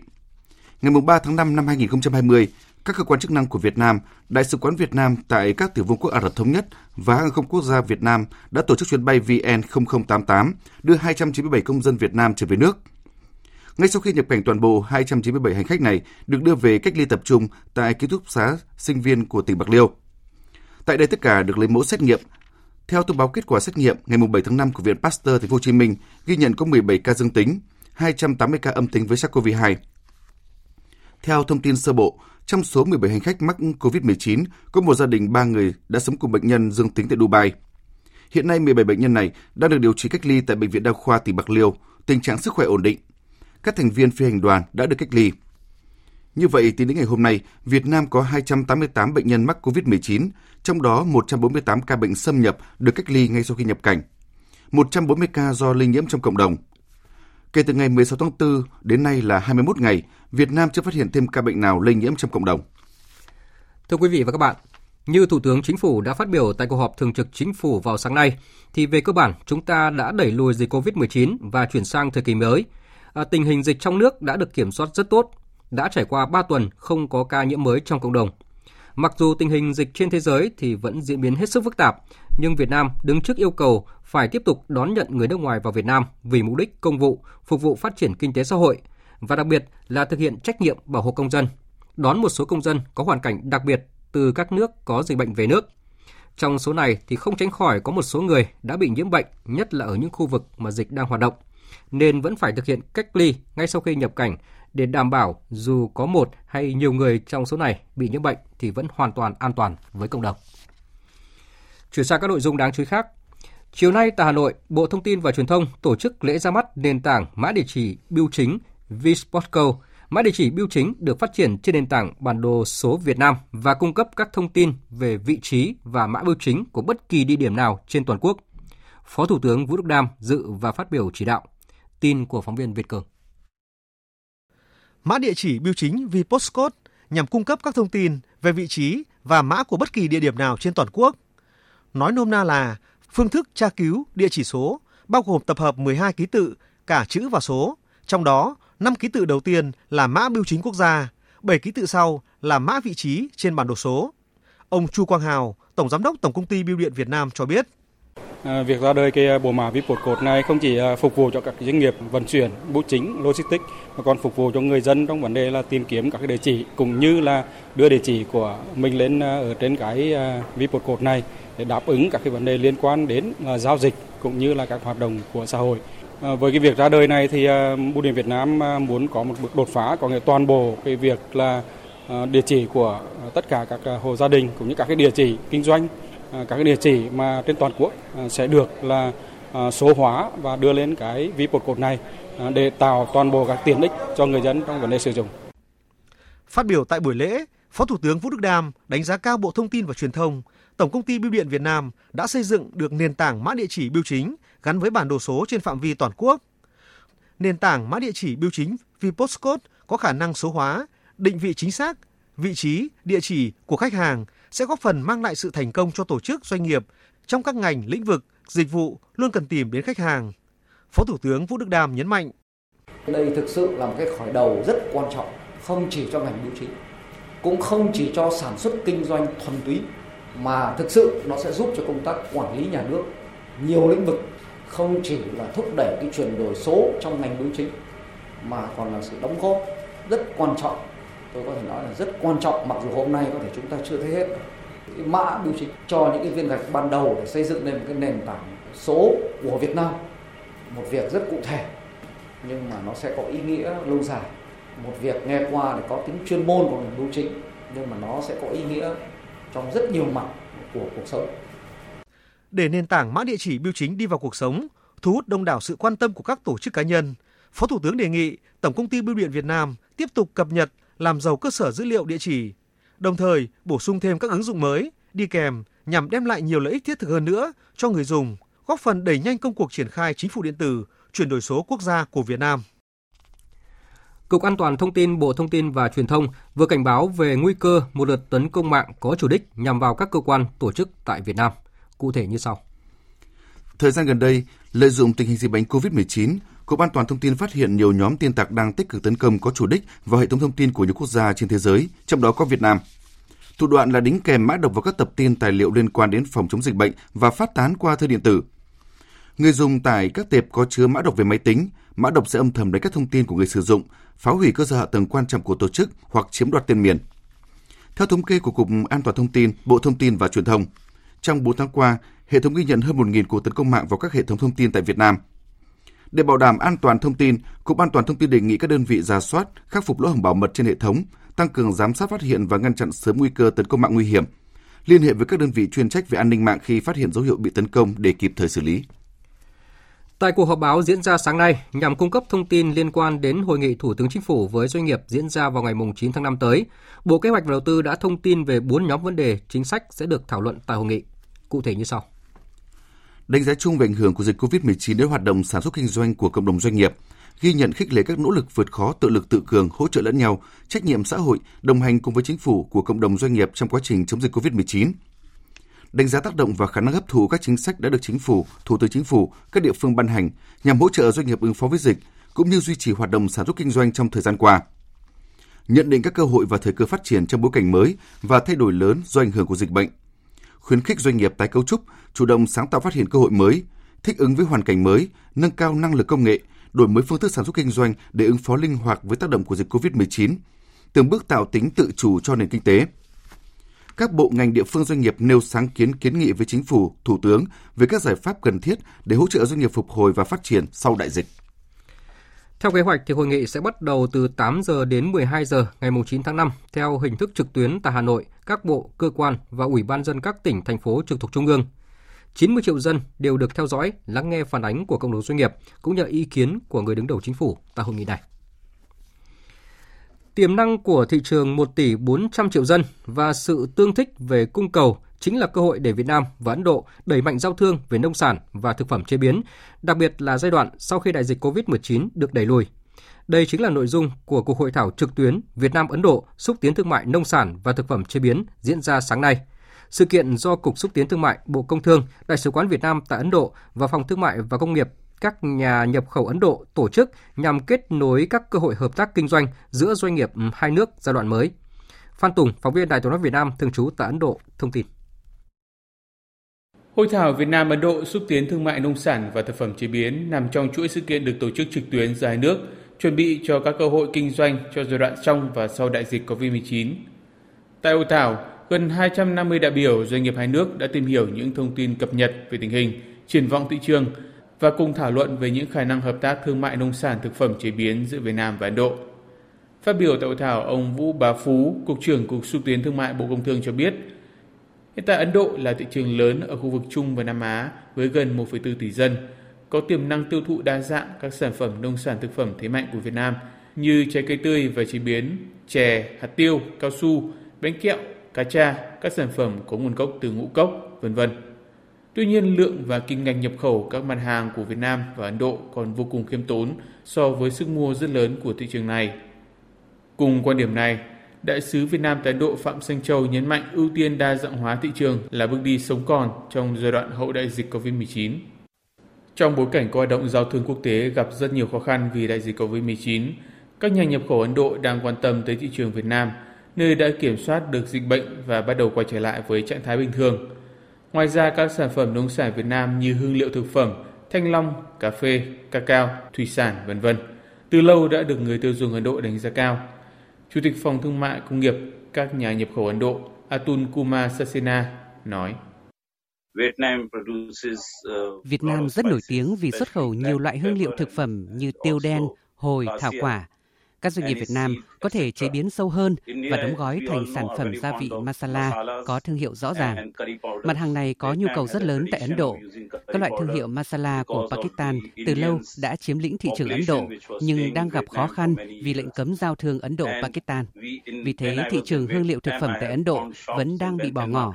Ngày 3 tháng 5 năm 2020, các cơ quan chức năng của Việt Nam, Đại sứ quán Việt Nam tại các tiểu vương quốc Ả Rập Thống Nhất và hàng không quốc gia Việt Nam đã tổ chức chuyến bay VN0088 đưa 297 công dân Việt Nam trở về nước. Ngay sau khi nhập cảnh toàn bộ, 297 hành khách này được đưa về cách ly tập trung tại ký túc xá sinh viên của tỉnh Bạc Liêu. Tại đây tất cả được lấy mẫu xét nghiệm. Theo thông báo kết quả xét nghiệm ngày 7 tháng 5 của Viện Pasteur Thành phố Hồ Chí Minh, ghi nhận có 17 ca dương tính, 280 ca âm tính với SARS-CoV-2. Theo thông tin sơ bộ, trong số 17 hành khách mắc COVID-19, có một gia đình 3 người đã sống cùng bệnh nhân dương tính tại Dubai. Hiện nay 17 bệnh nhân này đang được điều trị cách ly tại Bệnh viện Đa khoa tỉnh Bạc Liêu, tình trạng sức khỏe ổn định. Các thành viên phi hành đoàn đã được cách ly. Như vậy, tính đến ngày hôm nay, Việt Nam có 288 bệnh nhân mắc COVID-19, trong đó 148 ca bệnh xâm nhập được cách ly ngay sau khi nhập cảnh. 140 ca do lây nhiễm trong cộng đồng. Kể từ ngày 16 tháng 4 đến nay là 21 ngày, Việt Nam chưa phát hiện thêm ca bệnh nào lây nhiễm trong cộng đồng. Thưa quý vị và các bạn, như Thủ tướng Chính phủ đã phát biểu tại cuộc họp thường trực Chính phủ vào sáng nay, thì về cơ bản chúng ta đã đẩy lùi dịch COVID-19 và chuyển sang thời kỳ mới. À, tình hình dịch trong nước đã được kiểm soát rất tốt, đã trải qua 3 tuần không có ca nhiễm mới trong cộng đồng. Mặc dù tình hình dịch trên thế giới thì vẫn diễn biến hết sức phức tạp, nhưng Việt Nam đứng trước yêu cầu phải tiếp tục đón nhận người nước ngoài vào Việt Nam vì mục đích công vụ, phục vụ phát triển kinh tế xã hội và đặc biệt là thực hiện trách nhiệm bảo hộ công dân, đón một số công dân có hoàn cảnh đặc biệt từ các nước có dịch bệnh về nước. Trong số này thì không tránh khỏi có một số người đã bị nhiễm bệnh, nhất là ở những khu vực mà dịch đang hoạt động, nên vẫn phải thực hiện cách ly ngay sau khi nhập cảnh để đảm bảo dù có một hay nhiều người trong số này bị nhiễm bệnh thì vẫn hoàn toàn an toàn với cộng đồng. Chuyển sang các nội dung đáng chú ý khác. Chiều nay tại Hà Nội, Bộ Thông tin và Truyền thông tổ chức lễ ra mắt nền tảng mã địa chỉ bưu chính Vsportco. Mã địa chỉ bưu chính được phát triển trên nền tảng bản đồ số Việt Nam và cung cấp các thông tin về vị trí và mã bưu chính của bất kỳ địa điểm nào trên toàn quốc. Phó Thủ tướng Vũ Đức Đam dự và phát biểu chỉ đạo. Tin của phóng viên Việt Cường. Mã địa chỉ bưu chính VPostcode nhằm cung cấp các thông tin về vị trí và mã của bất kỳ địa điểm nào trên toàn quốc. Nói nôm na là phương thức tra cứu địa chỉ số bao gồm tập hợp 12 ký tự, cả chữ và số. Trong đó, 5 ký tự đầu tiên là mã bưu chính quốc gia, 7 ký tự sau là mã vị trí trên bản đồ số. Ông Chu Quang Hào, Tổng Giám đốc Tổng Công ty Bưu điện Việt Nam cho biết. À, việc ra đời cái à, bộ mã VIP code này không chỉ à, phục vụ cho các doanh nghiệp vận chuyển, bưu chính, logistics mà còn phục vụ cho người dân trong vấn đề là tìm kiếm các cái địa chỉ cũng như là đưa địa chỉ của mình lên à, ở trên cái VIP code này để đáp ứng các cái vấn đề liên quan đến à, giao dịch cũng như là các hoạt động của xã hội. À, với cái việc ra đời này thì à, Bưu điện Việt Nam muốn có một bước đột phá có nghĩa toàn bộ cái việc là địa chỉ của tất cả các hộ gia đình cũng như các cái địa chỉ kinh doanh các cái địa chỉ mà trên toàn quốc sẽ được là số hóa và đưa lên cái ví bột code này để tạo toàn bộ các tiện ích cho người dân trong vấn đề sử dụng. Phát biểu tại buổi lễ, Phó Thủ tướng Vũ Đức Đam đánh giá cao Bộ Thông tin và Truyền thông, Tổng công ty Bưu điện Việt Nam đã xây dựng được nền tảng mã địa chỉ bưu chính gắn với bản đồ số trên phạm vi toàn quốc. Nền tảng mã địa chỉ bưu chính VPostcode có khả năng số hóa, định vị chính xác, vị trí, địa chỉ của khách hàng sẽ góp phần mang lại sự thành công cho tổ chức doanh nghiệp trong các ngành lĩnh vực dịch vụ luôn cần tìm đến khách hàng. Phó Thủ tướng Vũ Đức Đam nhấn mạnh. Đây thực sự là một cái khởi đầu rất quan trọng, không chỉ cho ngành bưu chính, cũng không chỉ cho sản xuất kinh doanh thuần túy, mà thực sự nó sẽ giúp cho công tác quản lý nhà nước nhiều lĩnh vực, không chỉ là thúc đẩy cái chuyển đổi số trong ngành bưu chính, mà còn là sự đóng góp rất quan trọng. Tôi có thể nói là rất quan trọng, mặc dù hôm nay có thể chúng ta chưa thấy hết. Cái mã bưu chính cho những cái viên gạch ban đầu để xây dựng lên một cái nền tảng số của Việt Nam, một việc rất cụ thể, nhưng mà nó sẽ có ý nghĩa lâu dài. Một việc nghe qua để có tính chuyên môn của ngành bưu chính, nhưng mà nó sẽ có ý nghĩa trong rất nhiều mặt của cuộc sống để nền tảng mã địa chỉ bưu chính đi vào cuộc sống thu hút đông đảo sự quan tâm của các tổ chức cá nhân Phó Thủ tướng đề nghị Tổng công ty Bưu điện Việt Nam tiếp tục cập nhật làm giàu cơ sở dữ liệu địa chỉ, đồng thời bổ sung thêm các ứng dụng mới đi kèm nhằm đem lại nhiều lợi ích thiết thực hơn nữa cho người dùng, góp phần đẩy nhanh công cuộc triển khai chính phủ điện tử, chuyển đổi số quốc gia của Việt Nam. Cục An toàn Thông tin Bộ Thông tin và Truyền thông vừa cảnh báo về nguy cơ một đợt tấn công mạng có chủ đích nhằm vào các cơ quan, tổ chức tại Việt Nam. Cụ thể như sau. Thời gian gần đây, lợi dụng tình hình dịch bệnh COVID-19, Cục An toàn thông tin phát hiện nhiều nhóm tin tặc đang tích cực tấn công có chủ đích vào hệ thống thông tin của nhiều quốc gia trên thế giới, trong đó có Việt Nam. Thủ đoạn là đính kèm mã độc vào các tập tin tài liệu liên quan đến phòng chống dịch bệnh và phát tán qua thư điện tử. Người dùng tải các tệp có chứa mã độc về máy tính, mã độc sẽ âm thầm lấy các thông tin của người sử dụng, phá hủy cơ sở hạ tầng quan trọng của tổ chức hoặc chiếm đoạt tên miền. Theo thống kê của Cục An toàn thông tin, Bộ Thông tin và Truyền thông, trong 4 tháng qua, hệ thống ghi nhận hơn 1.000 cuộc tấn công mạng vào các hệ thống thông tin tại Việt Nam – để bảo đảm an toàn thông tin, Cục An toàn thông tin đề nghị các đơn vị ra soát, khắc phục lỗ hổng bảo mật trên hệ thống, tăng cường giám sát phát hiện và ngăn chặn sớm nguy cơ tấn công mạng nguy hiểm. Liên hệ với các đơn vị chuyên trách về an ninh mạng khi phát hiện dấu hiệu bị tấn công để kịp thời xử lý. Tại cuộc họp báo diễn ra sáng nay nhằm cung cấp thông tin liên quan đến hội nghị Thủ tướng Chính phủ với doanh nghiệp diễn ra vào ngày 9 tháng 5 tới, Bộ Kế hoạch và Đầu tư đã thông tin về 4 nhóm vấn đề chính sách sẽ được thảo luận tại hội nghị. Cụ thể như sau đánh giá chung về ảnh hưởng của dịch COVID-19 đến hoạt động sản xuất kinh doanh của cộng đồng doanh nghiệp, ghi nhận khích lệ các nỗ lực vượt khó tự lực tự cường, hỗ trợ lẫn nhau, trách nhiệm xã hội, đồng hành cùng với chính phủ của cộng đồng doanh nghiệp trong quá trình chống dịch COVID-19. Đánh giá tác động và khả năng hấp thụ các chính sách đã được chính phủ, thủ tướng chính phủ, các địa phương ban hành nhằm hỗ trợ doanh nghiệp ứng phó với dịch cũng như duy trì hoạt động sản xuất kinh doanh trong thời gian qua. Nhận định các cơ hội và thời cơ phát triển trong bối cảnh mới và thay đổi lớn do ảnh hưởng của dịch bệnh khuyến khích doanh nghiệp tái cấu trúc, chủ động sáng tạo phát hiện cơ hội mới, thích ứng với hoàn cảnh mới, nâng cao năng lực công nghệ, đổi mới phương thức sản xuất kinh doanh để ứng phó linh hoạt với tác động của dịch COVID-19, từng bước tạo tính tự chủ cho nền kinh tế. Các bộ ngành địa phương doanh nghiệp nêu sáng kiến kiến nghị với chính phủ, thủ tướng về các giải pháp cần thiết để hỗ trợ doanh nghiệp phục hồi và phát triển sau đại dịch. Theo kế hoạch thì hội nghị sẽ bắt đầu từ 8 giờ đến 12 giờ ngày 9 tháng 5 theo hình thức trực tuyến tại Hà Nội, các bộ, cơ quan và ủy ban dân các tỉnh, thành phố trực thuộc Trung ương. 90 triệu dân đều được theo dõi, lắng nghe phản ánh của cộng đồng doanh nghiệp cũng như ý kiến của người đứng đầu chính phủ tại hội nghị này. Tiềm năng của thị trường 1 tỷ 400 triệu dân và sự tương thích về cung cầu chính là cơ hội để Việt Nam và Ấn Độ đẩy mạnh giao thương về nông sản và thực phẩm chế biến, đặc biệt là giai đoạn sau khi đại dịch COVID-19 được đẩy lùi. Đây chính là nội dung của cuộc hội thảo trực tuyến Việt Nam Ấn Độ xúc tiến thương mại nông sản và thực phẩm chế biến diễn ra sáng nay. Sự kiện do Cục xúc tiến thương mại, Bộ Công Thương, Đại sứ quán Việt Nam tại Ấn Độ và Phòng Thương mại và Công nghiệp các nhà nhập khẩu Ấn Độ tổ chức nhằm kết nối các cơ hội hợp tác kinh doanh giữa doanh nghiệp hai nước giai đoạn mới. Phan Tùng, phóng viên Đài Tiếng nói Việt Nam thường trú tại Ấn Độ thông tin. Hội thảo Việt Nam Ấn Độ xúc tiến thương mại nông sản và thực phẩm chế biến nằm trong chuỗi sự kiện được tổ chức trực tuyến giữa hai nước, chuẩn bị cho các cơ hội kinh doanh cho giai đoạn trong và sau đại dịch COVID-19. Tại hội thảo, gần 250 đại biểu doanh nghiệp hai nước đã tìm hiểu những thông tin cập nhật về tình hình, triển vọng thị trường và cùng thảo luận về những khả năng hợp tác thương mại nông sản thực phẩm chế biến giữa Việt Nam và Ấn Độ. Phát biểu tại hội thảo, ông Vũ Bá Phú, Cục trưởng Cục xúc tiến thương mại Bộ Công Thương cho biết, hiện tại Ấn Độ là thị trường lớn ở khu vực Trung và Nam Á với gần 1,4 tỷ dân, có tiềm năng tiêu thụ đa dạng các sản phẩm nông sản thực phẩm thế mạnh của Việt Nam như trái cây tươi và chế biến, chè, hạt tiêu, cao su, bánh kẹo, cá tra, các sản phẩm có nguồn gốc từ ngũ cốc, vân vân. Tuy nhiên, lượng và kim ngạch nhập khẩu các mặt hàng của Việt Nam và Ấn Độ còn vô cùng khiêm tốn so với sức mua rất lớn của thị trường này. Cùng quan điểm này, Đại sứ Việt Nam tại Ấn Độ Phạm Sanh Châu nhấn mạnh ưu tiên đa dạng hóa thị trường là bước đi sống còn trong giai đoạn hậu đại dịch COVID-19. Trong bối cảnh có hoạt động giao thương quốc tế gặp rất nhiều khó khăn vì đại dịch COVID-19, các nhà nhập khẩu Ấn Độ đang quan tâm tới thị trường Việt Nam, nơi đã kiểm soát được dịch bệnh và bắt đầu quay trở lại với trạng thái bình thường. Ngoài ra, các sản phẩm nông sản Việt Nam như hương liệu thực phẩm, thanh long, cà phê, cacao, thủy sản, vân vân từ lâu đã được người tiêu dùng Ấn Độ đánh giá cao. Chủ tịch Phòng Thương mại Công nghiệp các nhà nhập khẩu Ấn Độ Atul Kumar Saxena nói. Việt Nam rất nổi tiếng vì xuất khẩu nhiều loại hương liệu thực phẩm như tiêu đen, hồi, thảo quả. Các doanh nghiệp Việt Nam có thể chế biến sâu hơn và đóng gói thành sản phẩm gia vị masala có thương hiệu rõ ràng. Mặt hàng này có nhu cầu rất lớn tại Ấn Độ. Các loại thương hiệu masala của Pakistan từ lâu đã chiếm lĩnh thị trường Ấn Độ nhưng đang gặp khó khăn vì lệnh cấm giao thương Ấn Độ-Pakistan. Vì thế, thị trường hương liệu thực phẩm tại Ấn Độ vẫn đang bị bỏ ngỏ.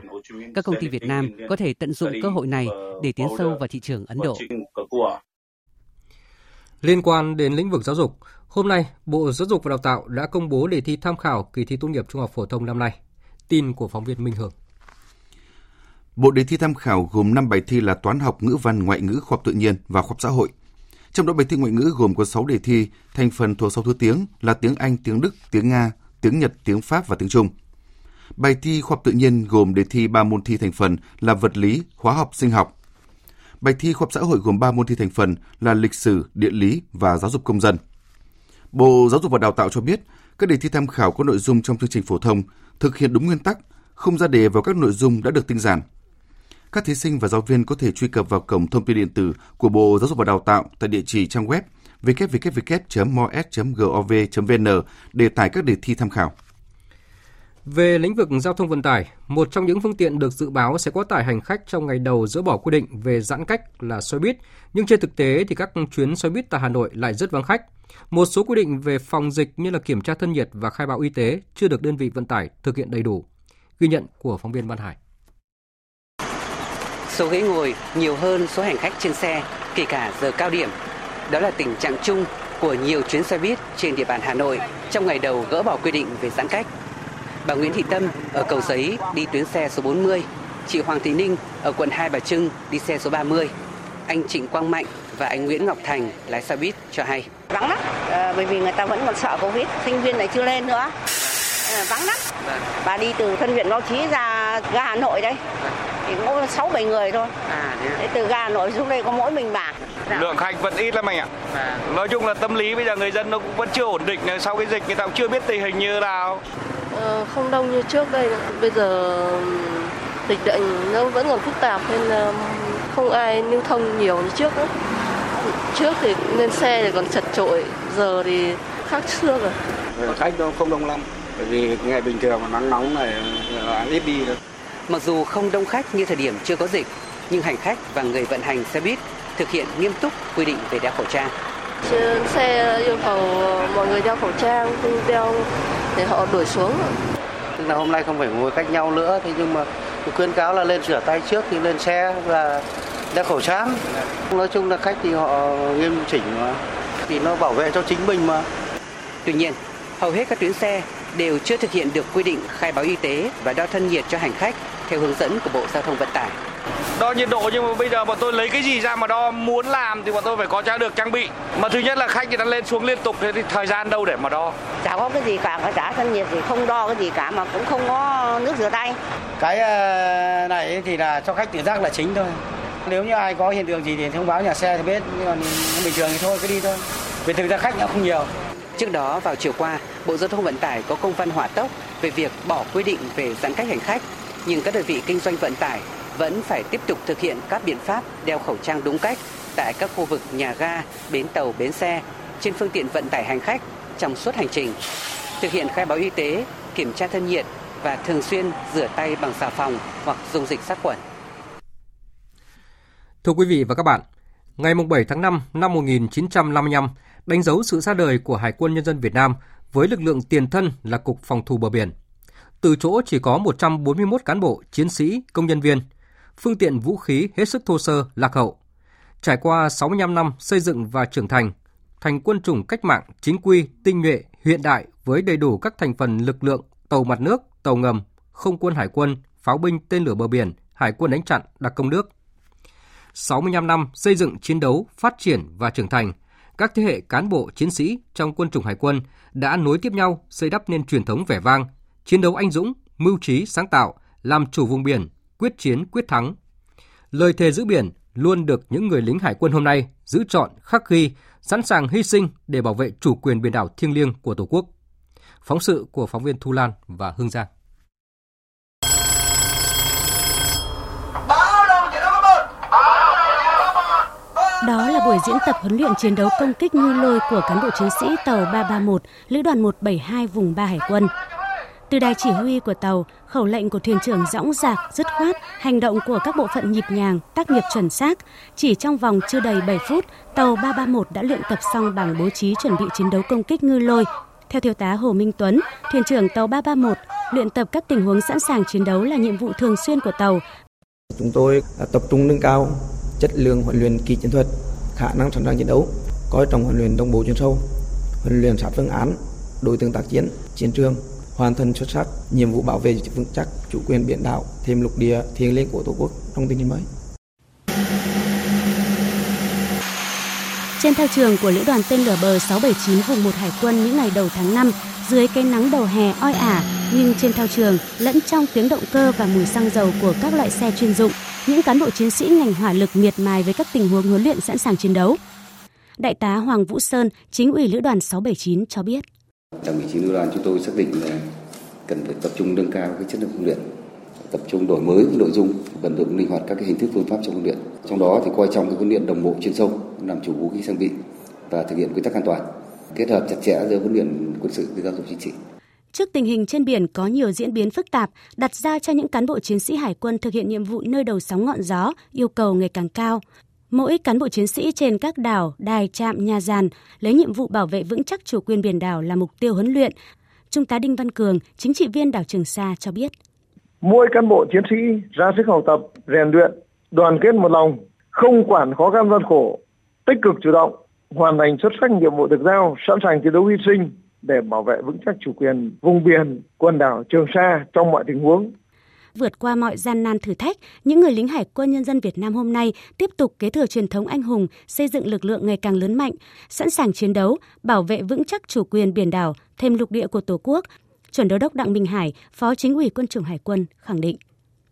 Các công ty Việt Nam có thể tận dụng cơ hội này để tiến sâu vào thị trường Ấn Độ. Liên quan đến lĩnh vực giáo dục, Hôm nay, Bộ Giáo dục và Đào tạo đã công bố đề thi tham khảo kỳ thi tốt nghiệp trung học phổ thông năm nay. Tin của phóng viên Minh Hường. Bộ đề thi tham khảo gồm 5 bài thi là toán học, ngữ văn, ngoại ngữ, khoa học tự nhiên và khoa học xã hội. Trong đó bài thi ngoại ngữ gồm có 6 đề thi, thành phần thuộc 6 thứ tiếng là tiếng Anh, tiếng Đức, tiếng Nga, tiếng Nhật, tiếng Pháp và tiếng Trung. Bài thi khoa học tự nhiên gồm đề thi 3 môn thi thành phần là vật lý, hóa học, sinh học. Bài thi khoa học xã hội gồm 3 môn thi thành phần là lịch sử, địa lý và giáo dục công dân. Bộ Giáo dục và Đào tạo cho biết, các đề thi tham khảo có nội dung trong chương trình phổ thông thực hiện đúng nguyên tắc, không ra đề vào các nội dung đã được tinh giản. Các thí sinh và giáo viên có thể truy cập vào cổng thông tin điện tử của Bộ Giáo dục và Đào tạo tại địa chỉ trang web www.mos.gov.vn để tải các đề thi tham khảo. Về lĩnh vực giao thông vận tải, một trong những phương tiện được dự báo sẽ quá tải hành khách trong ngày đầu dỡ bỏ quy định về giãn cách là xe buýt, nhưng trên thực tế thì các chuyến xe buýt tại Hà Nội lại rất vắng khách. Một số quy định về phòng dịch như là kiểm tra thân nhiệt và khai báo y tế chưa được đơn vị vận tải thực hiện đầy đủ. Ghi nhận của phóng viên Văn Hải. Số ghế ngồi nhiều hơn số hành khách trên xe, kể cả giờ cao điểm. Đó là tình trạng chung của nhiều chuyến xe buýt trên địa bàn Hà Nội trong ngày đầu gỡ bỏ quy định về giãn cách. Bà Nguyễn Thị Tâm ở Cầu Giấy đi tuyến xe số 40, chị Hoàng Thị Ninh ở quận Hai Bà Trưng đi xe số 30. Anh Trịnh Quang Mạnh và anh Nguyễn Ngọc Thành lái xe buýt cho hay. Vắng lắm, à, bởi vì người ta vẫn còn sợ Covid, sinh viên này chưa lên nữa. À, vắng lắm. Bà đi từ thân huyện Báo Chí ra ga Hà Nội đây. Thì có 6 7 người thôi. À, thế từ ga Hà Nội xuống đây có mỗi mình bà. Lượng khách vẫn ít lắm anh ạ. À. Nói chung là tâm lý bây giờ người dân nó cũng vẫn chưa ổn định sau cái dịch người ta cũng chưa biết tình hình như nào. Ờ, không đông như trước đây. Bây giờ dịch bệnh nó vẫn còn phức tạp nên là không ai lưu thông nhiều như trước nữa. Trước thì lên xe thì còn chật trội, giờ thì khác xưa rồi. Khách nó không đông lắm, bởi vì ngày bình thường mà nắng nóng này ít đi thôi. Mặc dù không đông khách như thời điểm chưa có dịch, nhưng hành khách và người vận hành xe buýt thực hiện nghiêm túc quy định về đeo khẩu trang. Trên xe yêu cầu mọi người đeo khẩu trang, không đeo để họ đuổi xuống. Tức là hôm nay không phải ngồi cách nhau nữa, thế nhưng mà khuyên cáo là lên rửa tay trước khi lên xe và đeo khẩu trang. Nói chung là khách thì họ nghiêm chỉnh mà, thì nó bảo vệ cho chính mình mà. Tuy nhiên, hầu hết các tuyến xe đều chưa thực hiện được quy định khai báo y tế và đo thân nhiệt cho hành khách theo hướng dẫn của Bộ Giao thông Vận tải. Đo nhiệt độ nhưng mà bây giờ bọn tôi lấy cái gì ra mà đo muốn làm thì bọn tôi phải có trang được trang bị. Mà thứ nhất là khách người ta lên xuống liên tục thế thì thời gian đâu để mà đo. Chả có cái gì cả, cả thân nhiệt thì không đo cái gì cả mà cũng không có nước rửa tay. Cái ờ, này thì là cho khách tự giác là chính thôi. Nếu như ai có hiện tượng gì thì thông báo nhà xe thì biết, nhưng còn bình thường thì thôi cứ đi thôi. Vì thực ra khách nó không nhiều. Trước đó vào chiều qua, Bộ Giao thông Vận tải có công văn hỏa tốc về việc bỏ quy định về giãn cách hành khách, nhưng các đơn vị kinh doanh vận tải vẫn phải tiếp tục thực hiện các biện pháp đeo khẩu trang đúng cách tại các khu vực nhà ga, bến tàu, bến xe, trên phương tiện vận tải hành khách trong suốt hành trình. Thực hiện khai báo y tế, kiểm tra thân nhiệt và thường xuyên rửa tay bằng xà phòng hoặc dung dịch sát khuẩn. Thưa quý vị và các bạn, ngày 7 tháng 5 năm 1955 đánh dấu sự ra đời của Hải quân Nhân dân Việt Nam với lực lượng tiền thân là Cục Phòng thủ bờ biển. Từ chỗ chỉ có 141 cán bộ, chiến sĩ, công nhân viên, phương tiện vũ khí hết sức thô sơ, lạc hậu. Trải qua 65 năm xây dựng và trưởng thành, thành quân chủng cách mạng chính quy, tinh nhuệ, hiện đại với đầy đủ các thành phần lực lượng, tàu mặt nước, tàu ngầm, không quân hải quân, pháo binh tên lửa bờ biển, hải quân đánh chặn, đặc công nước. 65 năm xây dựng chiến đấu, phát triển và trưởng thành, các thế hệ cán bộ chiến sĩ trong quân chủng hải quân đã nối tiếp nhau xây đắp nên truyền thống vẻ vang, chiến đấu anh dũng, mưu trí sáng tạo, làm chủ vùng biển, quyết chiến quyết thắng. Lời thề giữ biển luôn được những người lính hải quân hôm nay giữ chọn, khắc ghi, sẵn sàng hy sinh để bảo vệ chủ quyền biển đảo thiêng liêng của Tổ quốc. Phóng sự của phóng viên Thu Lan và Hương Giang. Đó là buổi diễn tập huấn luyện chiến đấu công kích ngư lôi của cán bộ chiến sĩ tàu 331, Lữ đoàn 172 vùng 3 Hải quân. Từ đài chỉ huy của tàu, khẩu lệnh của thuyền trưởng dõng dạc, dứt khoát, hành động của các bộ phận nhịp nhàng, tác nghiệp chuẩn xác. Chỉ trong vòng chưa đầy 7 phút, tàu 331 đã luyện tập xong bằng bố trí chuẩn bị chiến đấu công kích ngư lôi. Theo thiếu tá Hồ Minh Tuấn, thuyền trưởng tàu 331, luyện tập các tình huống sẵn sàng chiến đấu là nhiệm vụ thường xuyên của tàu. Chúng tôi tập trung nâng cao chất lượng huấn luyện kỹ chiến thuật, khả năng sẵn sàng chiến đấu, coi trọng huấn luyện đồng bộ chuyên sâu, huấn luyện sát phương án, đối tượng tác chiến, chiến trường, hoàn thành xuất sắc nhiệm vụ bảo vệ vững chắc chủ quyền biển đảo, thêm lục địa thiêng liêng của Tổ quốc trong tình hình mới. Trên thao trường của Lữ đoàn tên lửa bờ 679 vùng 1 Hải quân những ngày đầu tháng 5, dưới cái nắng đầu hè oi ả, nhưng trên thao trường lẫn trong tiếng động cơ và mùi xăng dầu của các loại xe chuyên dụng, những cán bộ chiến sĩ ngành hỏa lực miệt mài với các tình huống huấn luyện sẵn sàng chiến đấu. Đại tá Hoàng Vũ Sơn, chính ủy Lữ đoàn 679 cho biết. Trong vị trí lữ đoàn chúng tôi xác định là cần phải tập trung nâng cao cái chất lượng huấn luyện, tập trung đổi mới cái nội dung, vận dụng linh hoạt các cái hình thức phương pháp trong huấn luyện. Trong đó thì coi trọng cái huấn luyện đồng bộ chuyên sâu, làm chủ vũ khí trang bị và thực hiện quy tắc an toàn, kết hợp chặt chẽ giữa huấn luyện quân sự với giáo dục chính trị. Trước tình hình trên biển có nhiều diễn biến phức tạp, đặt ra cho những cán bộ chiến sĩ hải quân thực hiện nhiệm vụ nơi đầu sóng ngọn gió, yêu cầu ngày càng cao. Mỗi cán bộ chiến sĩ trên các đảo, đài, trạm, nhà giàn lấy nhiệm vụ bảo vệ vững chắc chủ quyền biển đảo là mục tiêu huấn luyện. Trung tá Đinh Văn Cường, chính trị viên đảo Trường Sa cho biết. Mỗi cán bộ chiến sĩ ra sức học tập, rèn luyện, đoàn kết một lòng, không quản khó khăn gian khổ, tích cực chủ động, hoàn thành xuất sắc nhiệm vụ được giao, sẵn sàng chiến đấu hy sinh để bảo vệ vững chắc chủ quyền vùng biển, quần đảo Trường Sa trong mọi tình huống. Vượt qua mọi gian nan thử thách, những người lính hải quân nhân dân Việt Nam hôm nay tiếp tục kế thừa truyền thống anh hùng, xây dựng lực lượng ngày càng lớn mạnh, sẵn sàng chiến đấu, bảo vệ vững chắc chủ quyền biển đảo, thêm lục địa của Tổ quốc. Chuẩn đô đốc Đặng Minh Hải, Phó Chính ủy Quân chủng Hải quân khẳng định.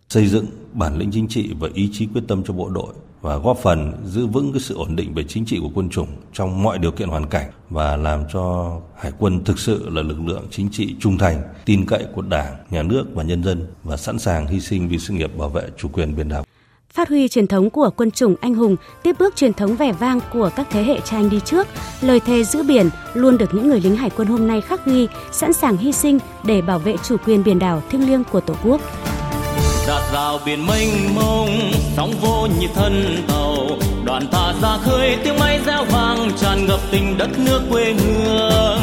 Xây dựng bản lĩnh chính trị và ý chí quyết tâm cho bộ đội và góp phần giữ vững cái sự ổn định về chính trị của quân chủng trong mọi điều kiện hoàn cảnh và làm cho hải quân thực sự là lực lượng chính trị trung thành, tin cậy của Đảng, nhà nước và nhân dân và sẵn sàng hy sinh vì sự nghiệp bảo vệ chủ quyền biển đảo. Phát huy truyền thống của quân chủng anh hùng, tiếp bước truyền thống vẻ vang của các thế hệ cha anh đi trước, lời thề giữ biển luôn được những người lính hải quân hôm nay khắc ghi, sẵn sàng hy sinh để bảo vệ chủ quyền biển đảo thiêng liêng của Tổ quốc dạt dào biển mênh mông, sóng vô như thân tàu. Đoàn ta ra khơi, tiếng máy reo vang, tràn ngập tình đất nước quê hương.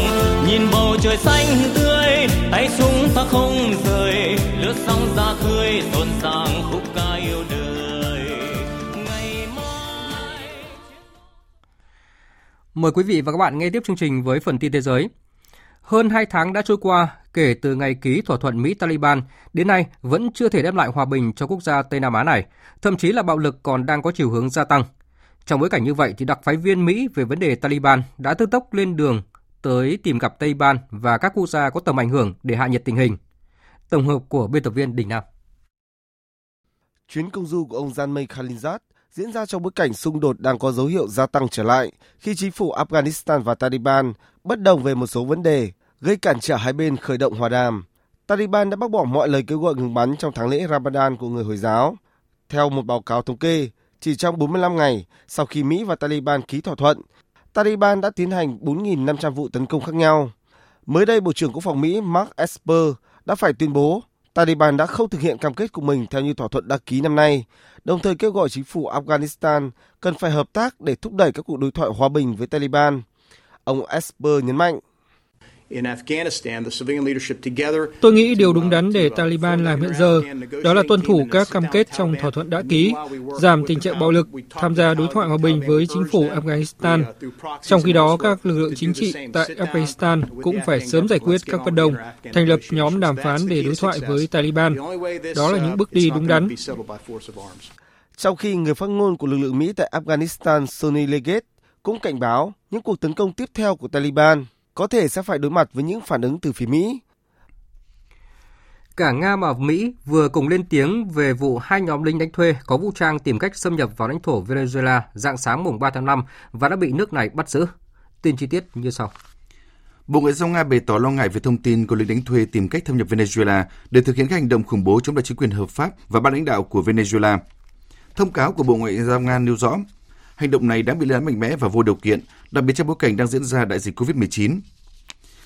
Nhìn bầu trời xanh tươi, tay súng ta không rời. Lướt sóng ra khơi, rộn ràng khúc ca yêu đời. Ngày mai. Mời quý vị và các bạn nghe tiếp chương trình với phần tin thế giới. Hơn 2 tháng đã trôi qua kể từ ngày ký thỏa thuận Mỹ-Taliban, đến nay vẫn chưa thể đem lại hòa bình cho quốc gia Tây Nam Á này, thậm chí là bạo lực còn đang có chiều hướng gia tăng. Trong bối cảnh như vậy, thì đặc phái viên Mỹ về vấn đề Taliban đã tức tốc lên đường tới tìm gặp Tây Ban và các quốc gia có tầm ảnh hưởng để hạ nhiệt tình hình. Tổng hợp của biên tập viên Đình Nam. Chuyến công du của ông Janmay Khalilzad diễn ra trong bối cảnh xung đột đang có dấu hiệu gia tăng trở lại khi chính phủ Afghanistan và Taliban bất đồng về một số vấn đề, gây cản trở hai bên khởi động hòa đàm. Taliban đã bác bỏ mọi lời kêu gọi ngừng bắn trong tháng lễ Ramadan của người Hồi giáo. Theo một báo cáo thống kê, chỉ trong 45 ngày sau khi Mỹ và Taliban ký thỏa thuận, Taliban đã tiến hành 4.500 vụ tấn công khác nhau. Mới đây, Bộ trưởng Quốc phòng Mỹ Mark Esper đã phải tuyên bố Taliban đã không thực hiện cam kết của mình theo như thỏa thuận đã ký năm nay, đồng thời kêu gọi chính phủ Afghanistan cần phải hợp tác để thúc đẩy các cuộc đối thoại hòa bình với Taliban. Ông Esper nhấn mạnh. Tôi nghĩ điều đúng đắn để Taliban làm hiện giờ đó là tuân thủ các cam kết trong thỏa thuận đã ký, giảm tình trạng bạo lực, tham gia đối thoại hòa bình với chính phủ Afghanistan. Trong khi đó, các lực lượng chính trị tại Afghanistan cũng phải sớm giải quyết các bất đồng, thành lập nhóm đàm phán để đối thoại với Taliban. Đó là những bước đi đúng đắn. Trong khi người phát ngôn của lực lượng Mỹ tại Afghanistan Sonny Leggett cũng cảnh báo những cuộc tấn công tiếp theo của Taliban có thể sẽ phải đối mặt với những phản ứng từ phía Mỹ. Cả Nga và Mỹ vừa cùng lên tiếng về vụ hai nhóm lính đánh thuê có vũ trang tìm cách xâm nhập vào lãnh thổ Venezuela dạng sáng mùng 3 tháng 5 và đã bị nước này bắt giữ. Tin chi tiết như sau. Bộ Ngoại giao Nga bày tỏ lo ngại về thông tin có lính đánh thuê tìm cách thâm nhập Venezuela để thực hiện các hành động khủng bố chống lại chính quyền hợp pháp và ban lãnh đạo của Venezuela. Thông cáo của Bộ Ngoại giao Nga nêu rõ, hành động này đã bị lên án mạnh mẽ và vô điều kiện đặc biệt trong bối cảnh đang diễn ra đại dịch COVID-19.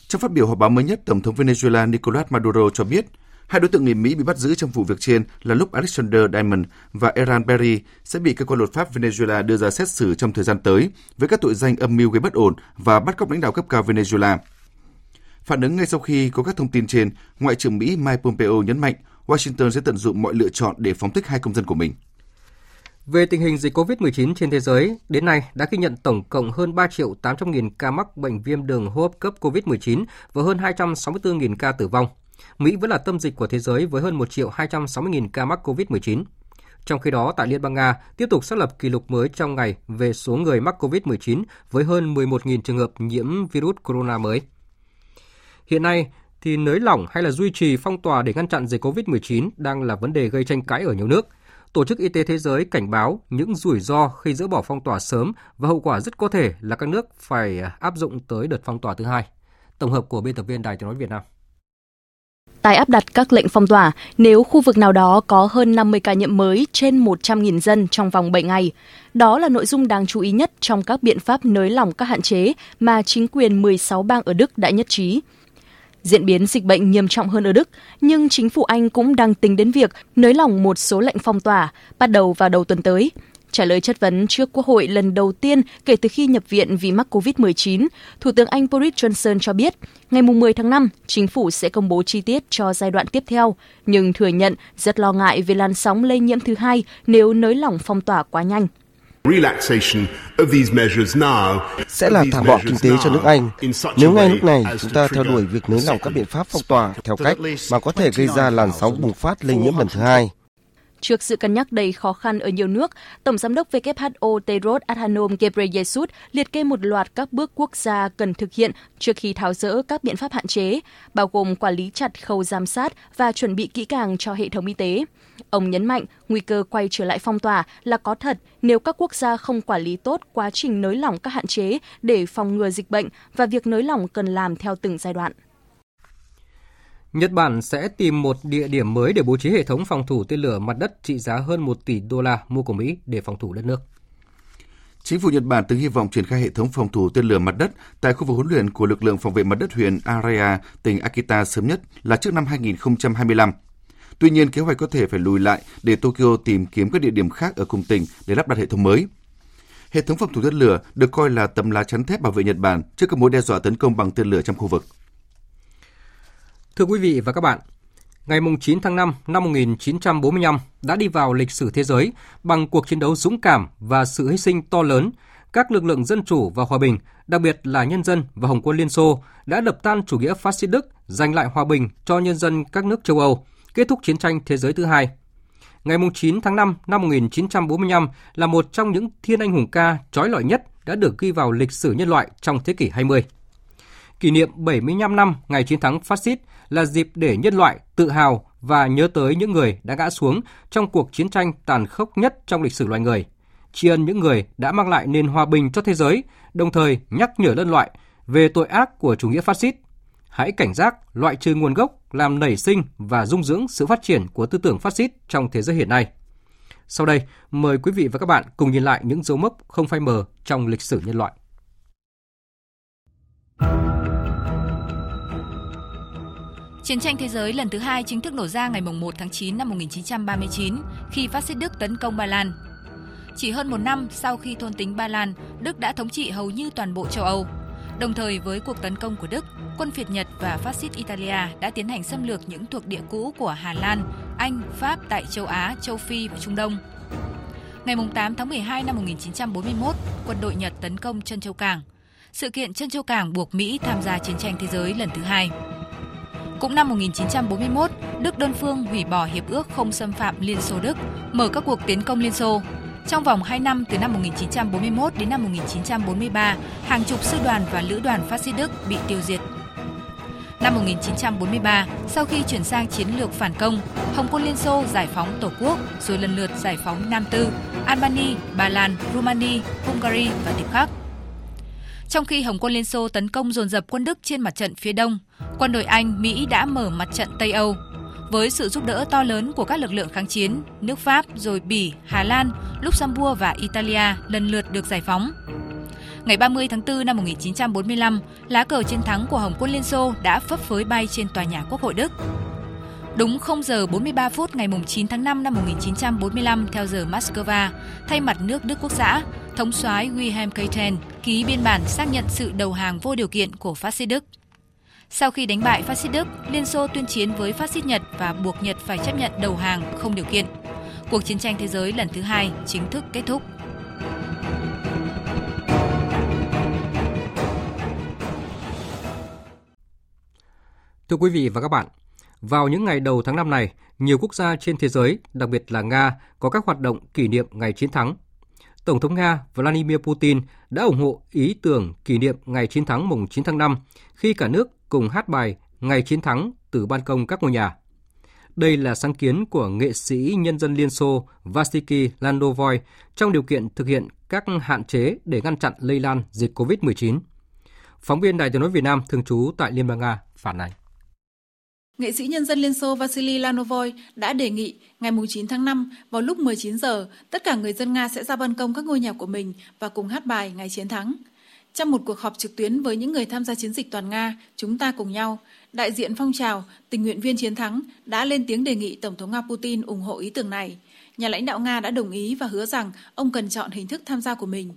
Trong phát biểu họp báo mới nhất, Tổng thống Venezuela Nicolas Maduro cho biết hai đối tượng người Mỹ bị bắt giữ trong vụ việc trên là lúc Alexander Diamond và Eran Berry sẽ bị cơ quan luật pháp Venezuela đưa ra xét xử trong thời gian tới với các tội danh âm mưu gây bất ổn và bắt cóc lãnh đạo cấp cao Venezuela. Phản ứng ngay sau khi có các thông tin trên, Ngoại trưởng Mỹ Mike Pompeo nhấn mạnh Washington sẽ tận dụng mọi lựa chọn để phóng thích hai công dân của mình. Về tình hình dịch COVID-19 trên thế giới, đến nay đã ghi nhận tổng cộng hơn 3 triệu 800 nghìn ca mắc bệnh viêm đường hô hấp cấp COVID-19 và hơn 264 nghìn ca tử vong. Mỹ vẫn là tâm dịch của thế giới với hơn 1 triệu 260 nghìn ca mắc COVID-19. Trong khi đó, tại Liên bang Nga tiếp tục xác lập kỷ lục mới trong ngày về số người mắc COVID-19 với hơn 11.000 trường hợp nhiễm virus corona mới. Hiện nay, thì nới lỏng hay là duy trì phong tỏa để ngăn chặn dịch COVID-19 đang là vấn đề gây tranh cãi ở nhiều nước. Tổ chức Y tế Thế giới cảnh báo những rủi ro khi dỡ bỏ phong tỏa sớm và hậu quả rất có thể là các nước phải à, áp dụng tới đợt phong tỏa thứ hai. Tổng hợp của biên tập viên Đài tiếng nói Việt Nam. Tái áp đặt các lệnh phong tỏa, nếu khu vực nào đó có hơn 50 ca nhiễm mới trên 100.000 dân trong vòng 7 ngày. Đó là nội dung đáng chú ý nhất trong các biện pháp nới lỏng các hạn chế mà chính quyền 16 bang ở Đức đã nhất trí. Diễn biến dịch bệnh nghiêm trọng hơn ở Đức, nhưng chính phủ Anh cũng đang tính đến việc nới lỏng một số lệnh phong tỏa bắt đầu vào đầu tuần tới. Trả lời chất vấn trước Quốc hội lần đầu tiên kể từ khi nhập viện vì mắc COVID-19, Thủ tướng Anh Boris Johnson cho biết ngày 10 tháng 5, chính phủ sẽ công bố chi tiết cho giai đoạn tiếp theo, nhưng thừa nhận rất lo ngại về làn sóng lây nhiễm thứ hai nếu nới lỏng phong tỏa quá nhanh sẽ là thả bỏ kinh tế cho nước Anh nếu ngay lúc này chúng ta theo đuổi việc nới lỏng các biện pháp phong tỏa theo cách mà có thể gây ra làn sóng bùng phát lây nhiễm lần thứ hai. Trước sự cân nhắc đầy khó khăn ở nhiều nước, Tổng giám đốc WHO Tedros Adhanom Ghebreyesus liệt kê một loạt các bước quốc gia cần thực hiện trước khi tháo dỡ các biện pháp hạn chế, bao gồm quản lý chặt khâu giám sát và chuẩn bị kỹ càng cho hệ thống y tế. Ông nhấn mạnh nguy cơ quay trở lại phong tỏa là có thật nếu các quốc gia không quản lý tốt quá trình nới lỏng các hạn chế để phòng ngừa dịch bệnh và việc nới lỏng cần làm theo từng giai đoạn. Nhật Bản sẽ tìm một địa điểm mới để bố trí hệ thống phòng thủ tên lửa mặt đất trị giá hơn 1 tỷ đô la mua của Mỹ để phòng thủ đất nước. Chính phủ Nhật Bản từng hy vọng triển khai hệ thống phòng thủ tên lửa mặt đất tại khu vực huấn luyện của lực lượng phòng vệ mặt đất huyện Araya, tỉnh Akita sớm nhất là trước năm 2025. Tuy nhiên, kế hoạch có thể phải lùi lại để Tokyo tìm kiếm các địa điểm khác ở cùng tỉnh để lắp đặt hệ thống mới. Hệ thống phòng thủ tên lửa được coi là tấm lá chắn thép bảo vệ Nhật Bản trước các mối đe dọa tấn công bằng tên lửa trong khu vực. Thưa quý vị và các bạn, ngày 9 tháng 5 năm 1945 đã đi vào lịch sử thế giới bằng cuộc chiến đấu dũng cảm và sự hy sinh to lớn các lực lượng dân chủ và hòa bình, đặc biệt là nhân dân và Hồng quân Liên Xô, đã đập tan chủ nghĩa phát xít Đức, giành lại hòa bình cho nhân dân các nước châu Âu, kết thúc chiến tranh thế giới thứ hai. Ngày 9 tháng 5 năm 1945 là một trong những thiên anh hùng ca trói lọi nhất đã được ghi vào lịch sử nhân loại trong thế kỷ 20. Kỷ niệm 75 năm ngày chiến thắng phát xít là dịp để nhân loại tự hào và nhớ tới những người đã ngã xuống trong cuộc chiến tranh tàn khốc nhất trong lịch sử loài người. Tri ân những người đã mang lại nền hòa bình cho thế giới, đồng thời nhắc nhở nhân loại về tội ác của chủ nghĩa phát xít. Hãy cảnh giác loại trừ nguồn gốc làm nảy sinh và dung dưỡng sự phát triển của tư tưởng phát xít trong thế giới hiện nay. Sau đây, mời quý vị và các bạn cùng nhìn lại những dấu mốc không phai mờ trong lịch sử nhân loại. Chiến tranh thế giới lần thứ hai chính thức nổ ra ngày 1 tháng 9 năm 1939 khi phát xít Đức tấn công Ba Lan. Chỉ hơn một năm sau khi thôn tính Ba Lan, Đức đã thống trị hầu như toàn bộ châu Âu. Đồng thời với cuộc tấn công của Đức, quân phiệt Nhật và phát xít Italia đã tiến hành xâm lược những thuộc địa cũ của Hà Lan, Anh, Pháp tại châu Á, châu Phi và Trung Đông. Ngày 8 tháng 12 năm 1941, quân đội Nhật tấn công Trân Châu Cảng. Sự kiện Trân Châu Cảng buộc Mỹ tham gia chiến tranh thế giới lần thứ hai. Cũng năm 1941, Đức đơn phương hủy bỏ hiệp ước không xâm phạm Liên Xô Đức, mở các cuộc tiến công Liên Xô. Trong vòng 2 năm từ năm 1941 đến năm 1943, hàng chục sư đoàn và lữ đoàn phát xít Đức bị tiêu diệt. Năm 1943, sau khi chuyển sang chiến lược phản công, Hồng quân Liên Xô giải phóng Tổ quốc, rồi lần lượt giải phóng Nam Tư, Albany, Ba Lan, Rumani, Hungary và Tiếp khác. Trong khi Hồng quân Liên Xô tấn công dồn dập quân Đức trên mặt trận phía đông, quân đội Anh, Mỹ đã mở mặt trận Tây Âu. Với sự giúp đỡ to lớn của các lực lượng kháng chiến, nước Pháp, rồi Bỉ, Hà Lan, Luxembourg và Italia lần lượt được giải phóng. Ngày 30 tháng 4 năm 1945, lá cờ chiến thắng của Hồng quân Liên Xô đã phấp phới bay trên tòa nhà Quốc hội Đức. Đúng 0 giờ 43 phút ngày 9 tháng 5 năm 1945 theo giờ Moscow, thay mặt nước Đức Quốc xã, thống soái Wilhelm Keitel ký biên bản xác nhận sự đầu hàng vô điều kiện của phát xít Đức. Sau khi đánh bại phát xít Đức, Liên Xô tuyên chiến với phát xít Nhật và buộc Nhật phải chấp nhận đầu hàng không điều kiện. Cuộc chiến tranh thế giới lần thứ hai chính thức kết thúc. Thưa quý vị và các bạn, vào những ngày đầu tháng năm này, nhiều quốc gia trên thế giới, đặc biệt là Nga, có các hoạt động kỷ niệm ngày chiến thắng. Tổng thống Nga Vladimir Putin đã ủng hộ ý tưởng kỷ niệm ngày chiến thắng mùng 9 tháng 5 khi cả nước cùng hát bài Ngày chiến thắng từ ban công các ngôi nhà. Đây là sáng kiến của nghệ sĩ nhân dân Liên Xô Vasily Landovoy trong điều kiện thực hiện các hạn chế để ngăn chặn lây lan dịch COVID-19. Phóng viên Đài tiếng nói Việt Nam thường trú tại Liên bang Nga phản ánh. Nghệ sĩ nhân dân Liên Xô Vasily Lanovoy đã đề nghị ngày 9 tháng 5 vào lúc 19 giờ, tất cả người dân Nga sẽ ra ban công các ngôi nhà của mình và cùng hát bài Ngày Chiến thắng. Trong một cuộc họp trực tuyến với những người tham gia chiến dịch toàn Nga, chúng ta cùng nhau, đại diện phong trào tình nguyện viên chiến thắng đã lên tiếng đề nghị Tổng thống Nga Putin ủng hộ ý tưởng này. Nhà lãnh đạo Nga đã đồng ý và hứa rằng ông cần chọn hình thức tham gia của mình.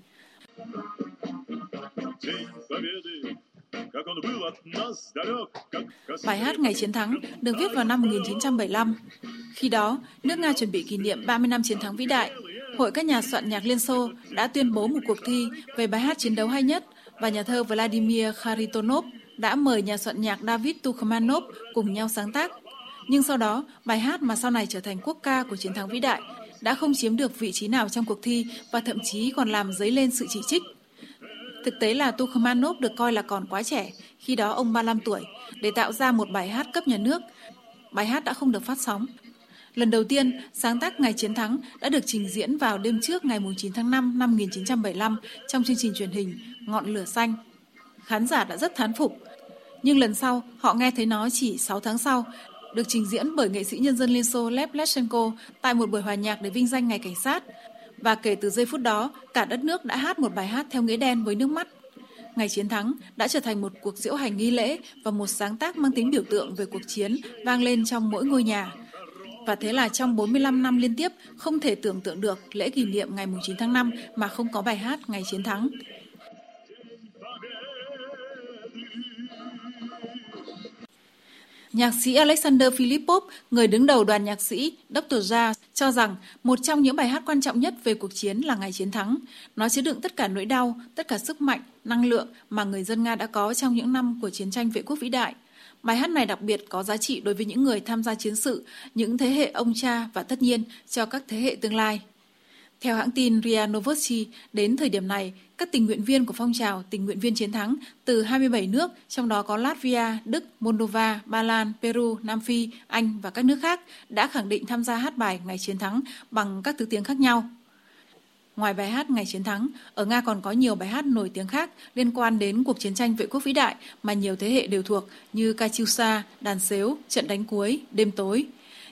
Bài hát Ngày Chiến Thắng được viết vào năm 1975. Khi đó, nước Nga chuẩn bị kỷ niệm 30 năm chiến thắng vĩ đại. Hội các nhà soạn nhạc Liên Xô đã tuyên bố một cuộc thi về bài hát chiến đấu hay nhất và nhà thơ Vladimir Kharitonov đã mời nhà soạn nhạc David Tukhmanov cùng nhau sáng tác. Nhưng sau đó, bài hát mà sau này trở thành quốc ca của chiến thắng vĩ đại đã không chiếm được vị trí nào trong cuộc thi và thậm chí còn làm dấy lên sự chỉ trích. Thực tế là Tukhmanov được coi là còn quá trẻ, khi đó ông 35 tuổi, để tạo ra một bài hát cấp nhà nước. Bài hát đã không được phát sóng. Lần đầu tiên, sáng tác Ngày Chiến Thắng đã được trình diễn vào đêm trước ngày 9 tháng 5 năm 1975 trong chương trình truyền hình Ngọn lửa xanh. Khán giả đã rất thán phục, nhưng lần sau họ nghe thấy nó chỉ 6 tháng sau, được trình diễn bởi nghệ sĩ nhân dân Liên Xô Lev Leshenko tại một buổi hòa nhạc để vinh danh Ngày Cảnh sát và kể từ giây phút đó, cả đất nước đã hát một bài hát theo nghĩa đen với nước mắt. Ngày chiến thắng đã trở thành một cuộc diễu hành nghi lễ và một sáng tác mang tính biểu tượng về cuộc chiến vang lên trong mỗi ngôi nhà. Và thế là trong 45 năm liên tiếp, không thể tưởng tượng được lễ kỷ niệm ngày 9 tháng 5 mà không có bài hát Ngày Chiến Thắng. Nhạc sĩ Alexander Filipov, người đứng đầu đoàn nhạc sĩ Dr. Ja, cho rằng một trong những bài hát quan trọng nhất về cuộc chiến là ngày chiến thắng. Nó chứa đựng tất cả nỗi đau, tất cả sức mạnh, năng lượng mà người dân Nga đã có trong những năm của chiến tranh vệ quốc vĩ đại. Bài hát này đặc biệt có giá trị đối với những người tham gia chiến sự, những thế hệ ông cha và tất nhiên cho các thế hệ tương lai. Theo hãng tin RIA Novosti, đến thời điểm này, các tình nguyện viên của phong trào tình nguyện viên chiến thắng từ 27 nước, trong đó có Latvia, Đức, Moldova, Ba Lan, Peru, Nam Phi, Anh và các nước khác, đã khẳng định tham gia hát bài Ngày Chiến thắng bằng các thứ tiếng khác nhau. Ngoài bài hát Ngày Chiến thắng, ở Nga còn có nhiều bài hát nổi tiếng khác liên quan đến cuộc chiến tranh vệ quốc vĩ đại mà nhiều thế hệ đều thuộc như Katyusha, Đàn Xếu, Trận đánh cuối, Đêm tối.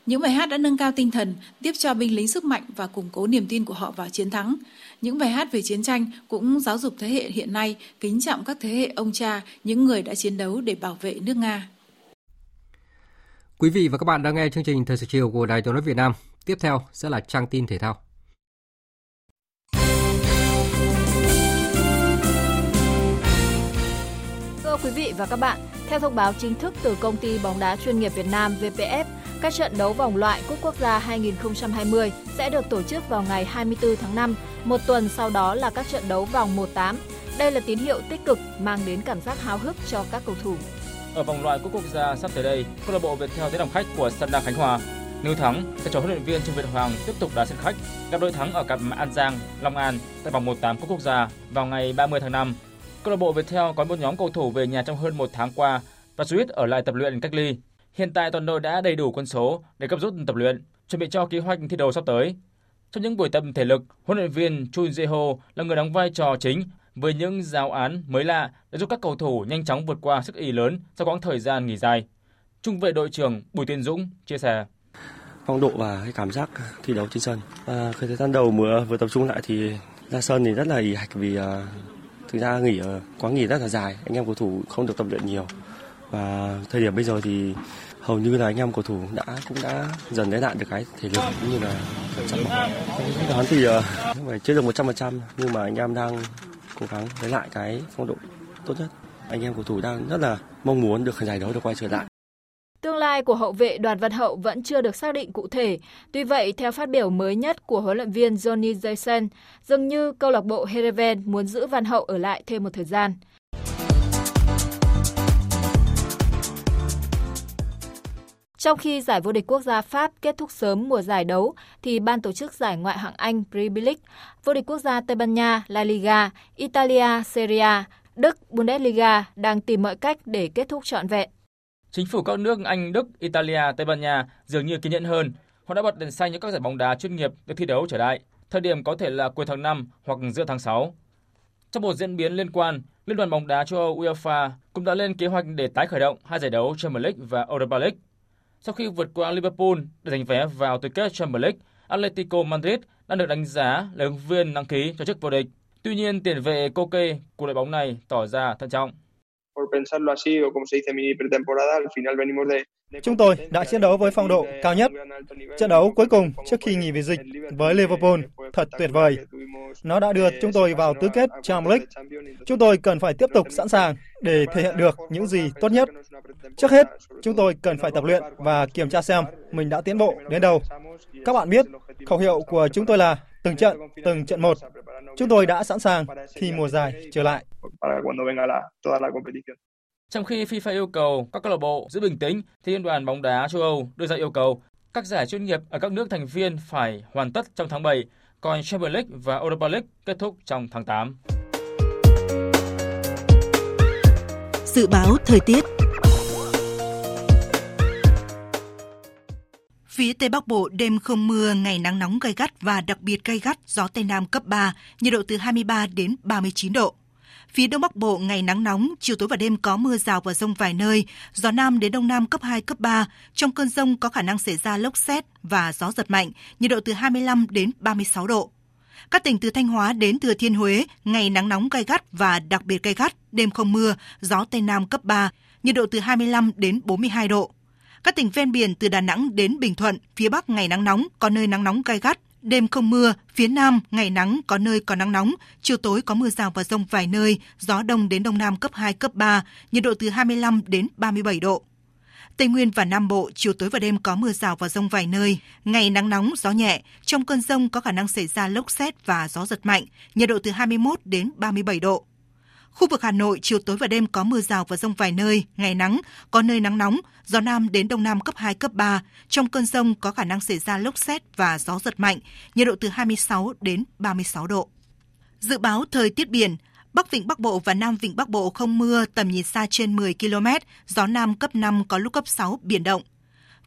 Những bài hát đã nâng cao tinh thần, tiếp cho binh lính sức mạnh và củng cố niềm tin của họ vào chiến thắng. Những bài hát về chiến tranh cũng giáo dục thế hệ hiện nay kính trọng các thế hệ ông cha, những người đã chiến đấu để bảo vệ nước Nga. Quý vị và các bạn đang nghe chương trình Thời sự chiều của Đài Tiếng nói Việt Nam. Tiếp theo sẽ là trang tin thể thao. Thưa quý vị và các bạn, theo thông báo chính thức từ công ty bóng đá chuyên nghiệp Việt Nam VPF, các trận đấu vòng loại Cúp Quốc gia 2020 sẽ được tổ chức vào ngày 24 tháng 5, một tuần sau đó là các trận đấu vòng 1-8. Đây là tín hiệu tích cực mang đến cảm giác háo hức cho các cầu thủ. Ở vòng loại Cúp Quốc gia sắp tới đây, câu lạc bộ Viettel tới làm khách của Sân đa Khánh Hòa. Nếu thắng, sẽ cho huấn luyện viên Trương Việt Hoàng tiếp tục đá sân khách, gặp đội thắng ở cặp An Giang, Long An tại vòng 1/8 Cúp Quốc gia vào ngày 30 tháng 5. Câu lạc bộ Viettel có một nhóm cầu thủ về nhà trong hơn một tháng qua và Swiss ở lại tập luyện cách ly. Hiện tại toàn đội đã đầy đủ quân số để cấp rút tập luyện, chuẩn bị cho kế hoạch thi đấu sắp tới. Trong những buổi tập thể lực, huấn luyện viên Chun Jae-ho là người đóng vai trò chính với những giáo án mới lạ để giúp các cầu thủ nhanh chóng vượt qua sức ý lớn sau quãng thời gian nghỉ dài. Trung vệ đội trưởng Bùi Tiến Dũng chia sẻ phong độ và cái cảm giác thi đấu trên sân. À, thời gian đầu mùa vừa tập trung lại thì ra sân thì rất là ỉ hạch vì uh, thực ra nghỉ ở quá nghỉ rất là dài, anh em cầu thủ không được tập luyện nhiều và thời điểm bây giờ thì hầu như là anh em cầu thủ đã cũng đã dần lấy lại được cái thể lực cũng như là chắc bóng. Đoán thì ờ, uh, phải chưa được 100% nhưng mà anh em đang cố gắng lấy lại cái phong độ tốt nhất. Anh em cầu thủ đang rất là mong muốn được giải đấu được quay trở lại. Tương lai của hậu vệ Đoàn Văn Hậu vẫn chưa được xác định cụ thể. Tuy vậy, theo phát biểu mới nhất của huấn luyện viên Johnny Jason, dường như câu lạc bộ Hereven muốn giữ Văn Hậu ở lại thêm một thời gian. Trong khi giải vô địch quốc gia Pháp kết thúc sớm mùa giải đấu, thì ban tổ chức giải ngoại hạng Anh Premier League, vô địch quốc gia Tây Ban Nha La Liga, Italia Serie A, Đức Bundesliga đang tìm mọi cách để kết thúc trọn vẹn. Chính phủ các nước Anh, Đức, Italia, Tây Ban Nha dường như kiên nhẫn hơn. Họ đã bật đèn xanh cho các giải bóng đá chuyên nghiệp được thi đấu trở lại. Thời điểm có thể là cuối tháng 5 hoặc giữa tháng 6. Trong một diễn biến liên quan, Liên đoàn bóng đá châu Âu UEFA cũng đã lên kế hoạch để tái khởi động hai giải đấu Champions League và Europa League. Sau khi vượt qua Liverpool để giành vé vào tứ kết Champions League, Atletico Madrid đang được đánh giá là ứng viên đăng ký cho chức vô địch. Tuy nhiên, tiền vệ Koke của đội bóng này tỏ ra thận trọng. Chúng tôi đã chiến đấu với phong độ cao nhất. Trận đấu cuối cùng trước khi nghỉ vì dịch với Liverpool thật tuyệt vời. Nó đã đưa chúng tôi vào tứ kết Champions League. Chúng tôi cần phải tiếp tục sẵn sàng để thể hiện được những gì tốt nhất. Trước hết, chúng tôi cần phải tập luyện và kiểm tra xem mình đã tiến bộ đến đâu. Các bạn biết, khẩu hiệu của chúng tôi là từng trận, từng trận một. Chúng tôi đã sẵn sàng khi mùa giải trở lại. Trong khi FIFA yêu cầu các câu lạc bộ giữ bình tĩnh, thì Liên đoàn bóng đá châu Âu đưa ra yêu cầu các giải chuyên nghiệp ở các nước thành viên phải hoàn tất trong tháng 7, còn Champions League và Europa League kết thúc trong tháng 8. Dự báo thời tiết Phía Tây Bắc Bộ đêm không mưa, ngày nắng nóng gay gắt và đặc biệt gay gắt, gió Tây Nam cấp 3, nhiệt độ từ 23 đến 39 độ. Phía Đông Bắc Bộ ngày nắng nóng, chiều tối và đêm có mưa rào và rông vài nơi, gió Nam đến Đông Nam cấp 2, cấp 3. Trong cơn rông có khả năng xảy ra lốc xét và gió giật mạnh, nhiệt độ từ 25 đến 36 độ. Các tỉnh từ Thanh Hóa đến Thừa Thiên Huế, ngày nắng nóng gai gắt và đặc biệt gai gắt, đêm không mưa, gió Tây Nam cấp 3, nhiệt độ từ 25 đến 42 độ. Các tỉnh ven biển từ Đà Nẵng đến Bình Thuận, phía Bắc ngày nắng nóng, có nơi nắng nóng gai gắt, đêm không mưa, phía Nam ngày nắng có nơi có nắng nóng, chiều tối có mưa rào và rông vài nơi, gió đông đến đông nam cấp 2, cấp 3, nhiệt độ từ 25 đến 37 độ. Tây Nguyên và Nam Bộ, chiều tối và đêm có mưa rào và rông vài nơi, ngày nắng nóng, gió nhẹ. Trong cơn rông có khả năng xảy ra lốc xét và gió giật mạnh, nhiệt độ từ 21 đến 37 độ. Khu vực Hà Nội, chiều tối và đêm có mưa rào và rông vài nơi, ngày nắng, có nơi nắng nóng, gió Nam đến Đông Nam cấp 2, cấp 3. Trong cơn rông có khả năng xảy ra lốc xét và gió giật mạnh, nhiệt độ từ 26 đến 36 độ. Dự báo thời tiết biển, Bắc Vịnh Bắc Bộ và Nam Vịnh Bắc Bộ không mưa, tầm nhìn xa trên 10 km, gió Nam cấp 5 có lúc cấp 6, biển động.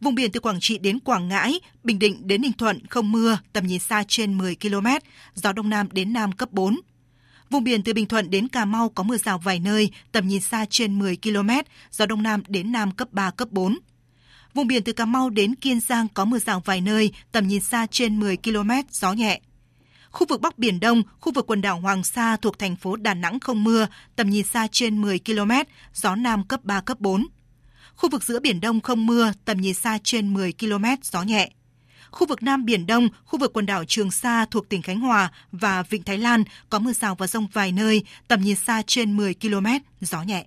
Vùng biển từ Quảng Trị đến Quảng Ngãi, Bình Định đến Ninh Thuận không mưa, tầm nhìn xa trên 10 km, gió Đông Nam đến Nam cấp 4. Vùng biển từ Bình Thuận đến Cà Mau có mưa rào vài nơi, tầm nhìn xa trên 10 km, gió Đông Nam đến Nam cấp 3, cấp 4. Vùng biển từ Cà Mau đến Kiên Giang có mưa rào vài nơi, tầm nhìn xa trên 10 km, gió nhẹ. Khu vực Bắc Biển Đông, khu vực quần đảo Hoàng Sa thuộc thành phố Đà Nẵng không mưa, tầm nhìn xa trên 10 km, gió Nam cấp 3, cấp 4. Khu vực giữa Biển Đông không mưa, tầm nhìn xa trên 10 km, gió nhẹ. Khu vực Nam Biển Đông, khu vực quần đảo Trường Sa thuộc tỉnh Khánh Hòa và Vịnh Thái Lan có mưa rào và rông vài nơi, tầm nhìn xa trên 10 km, gió nhẹ.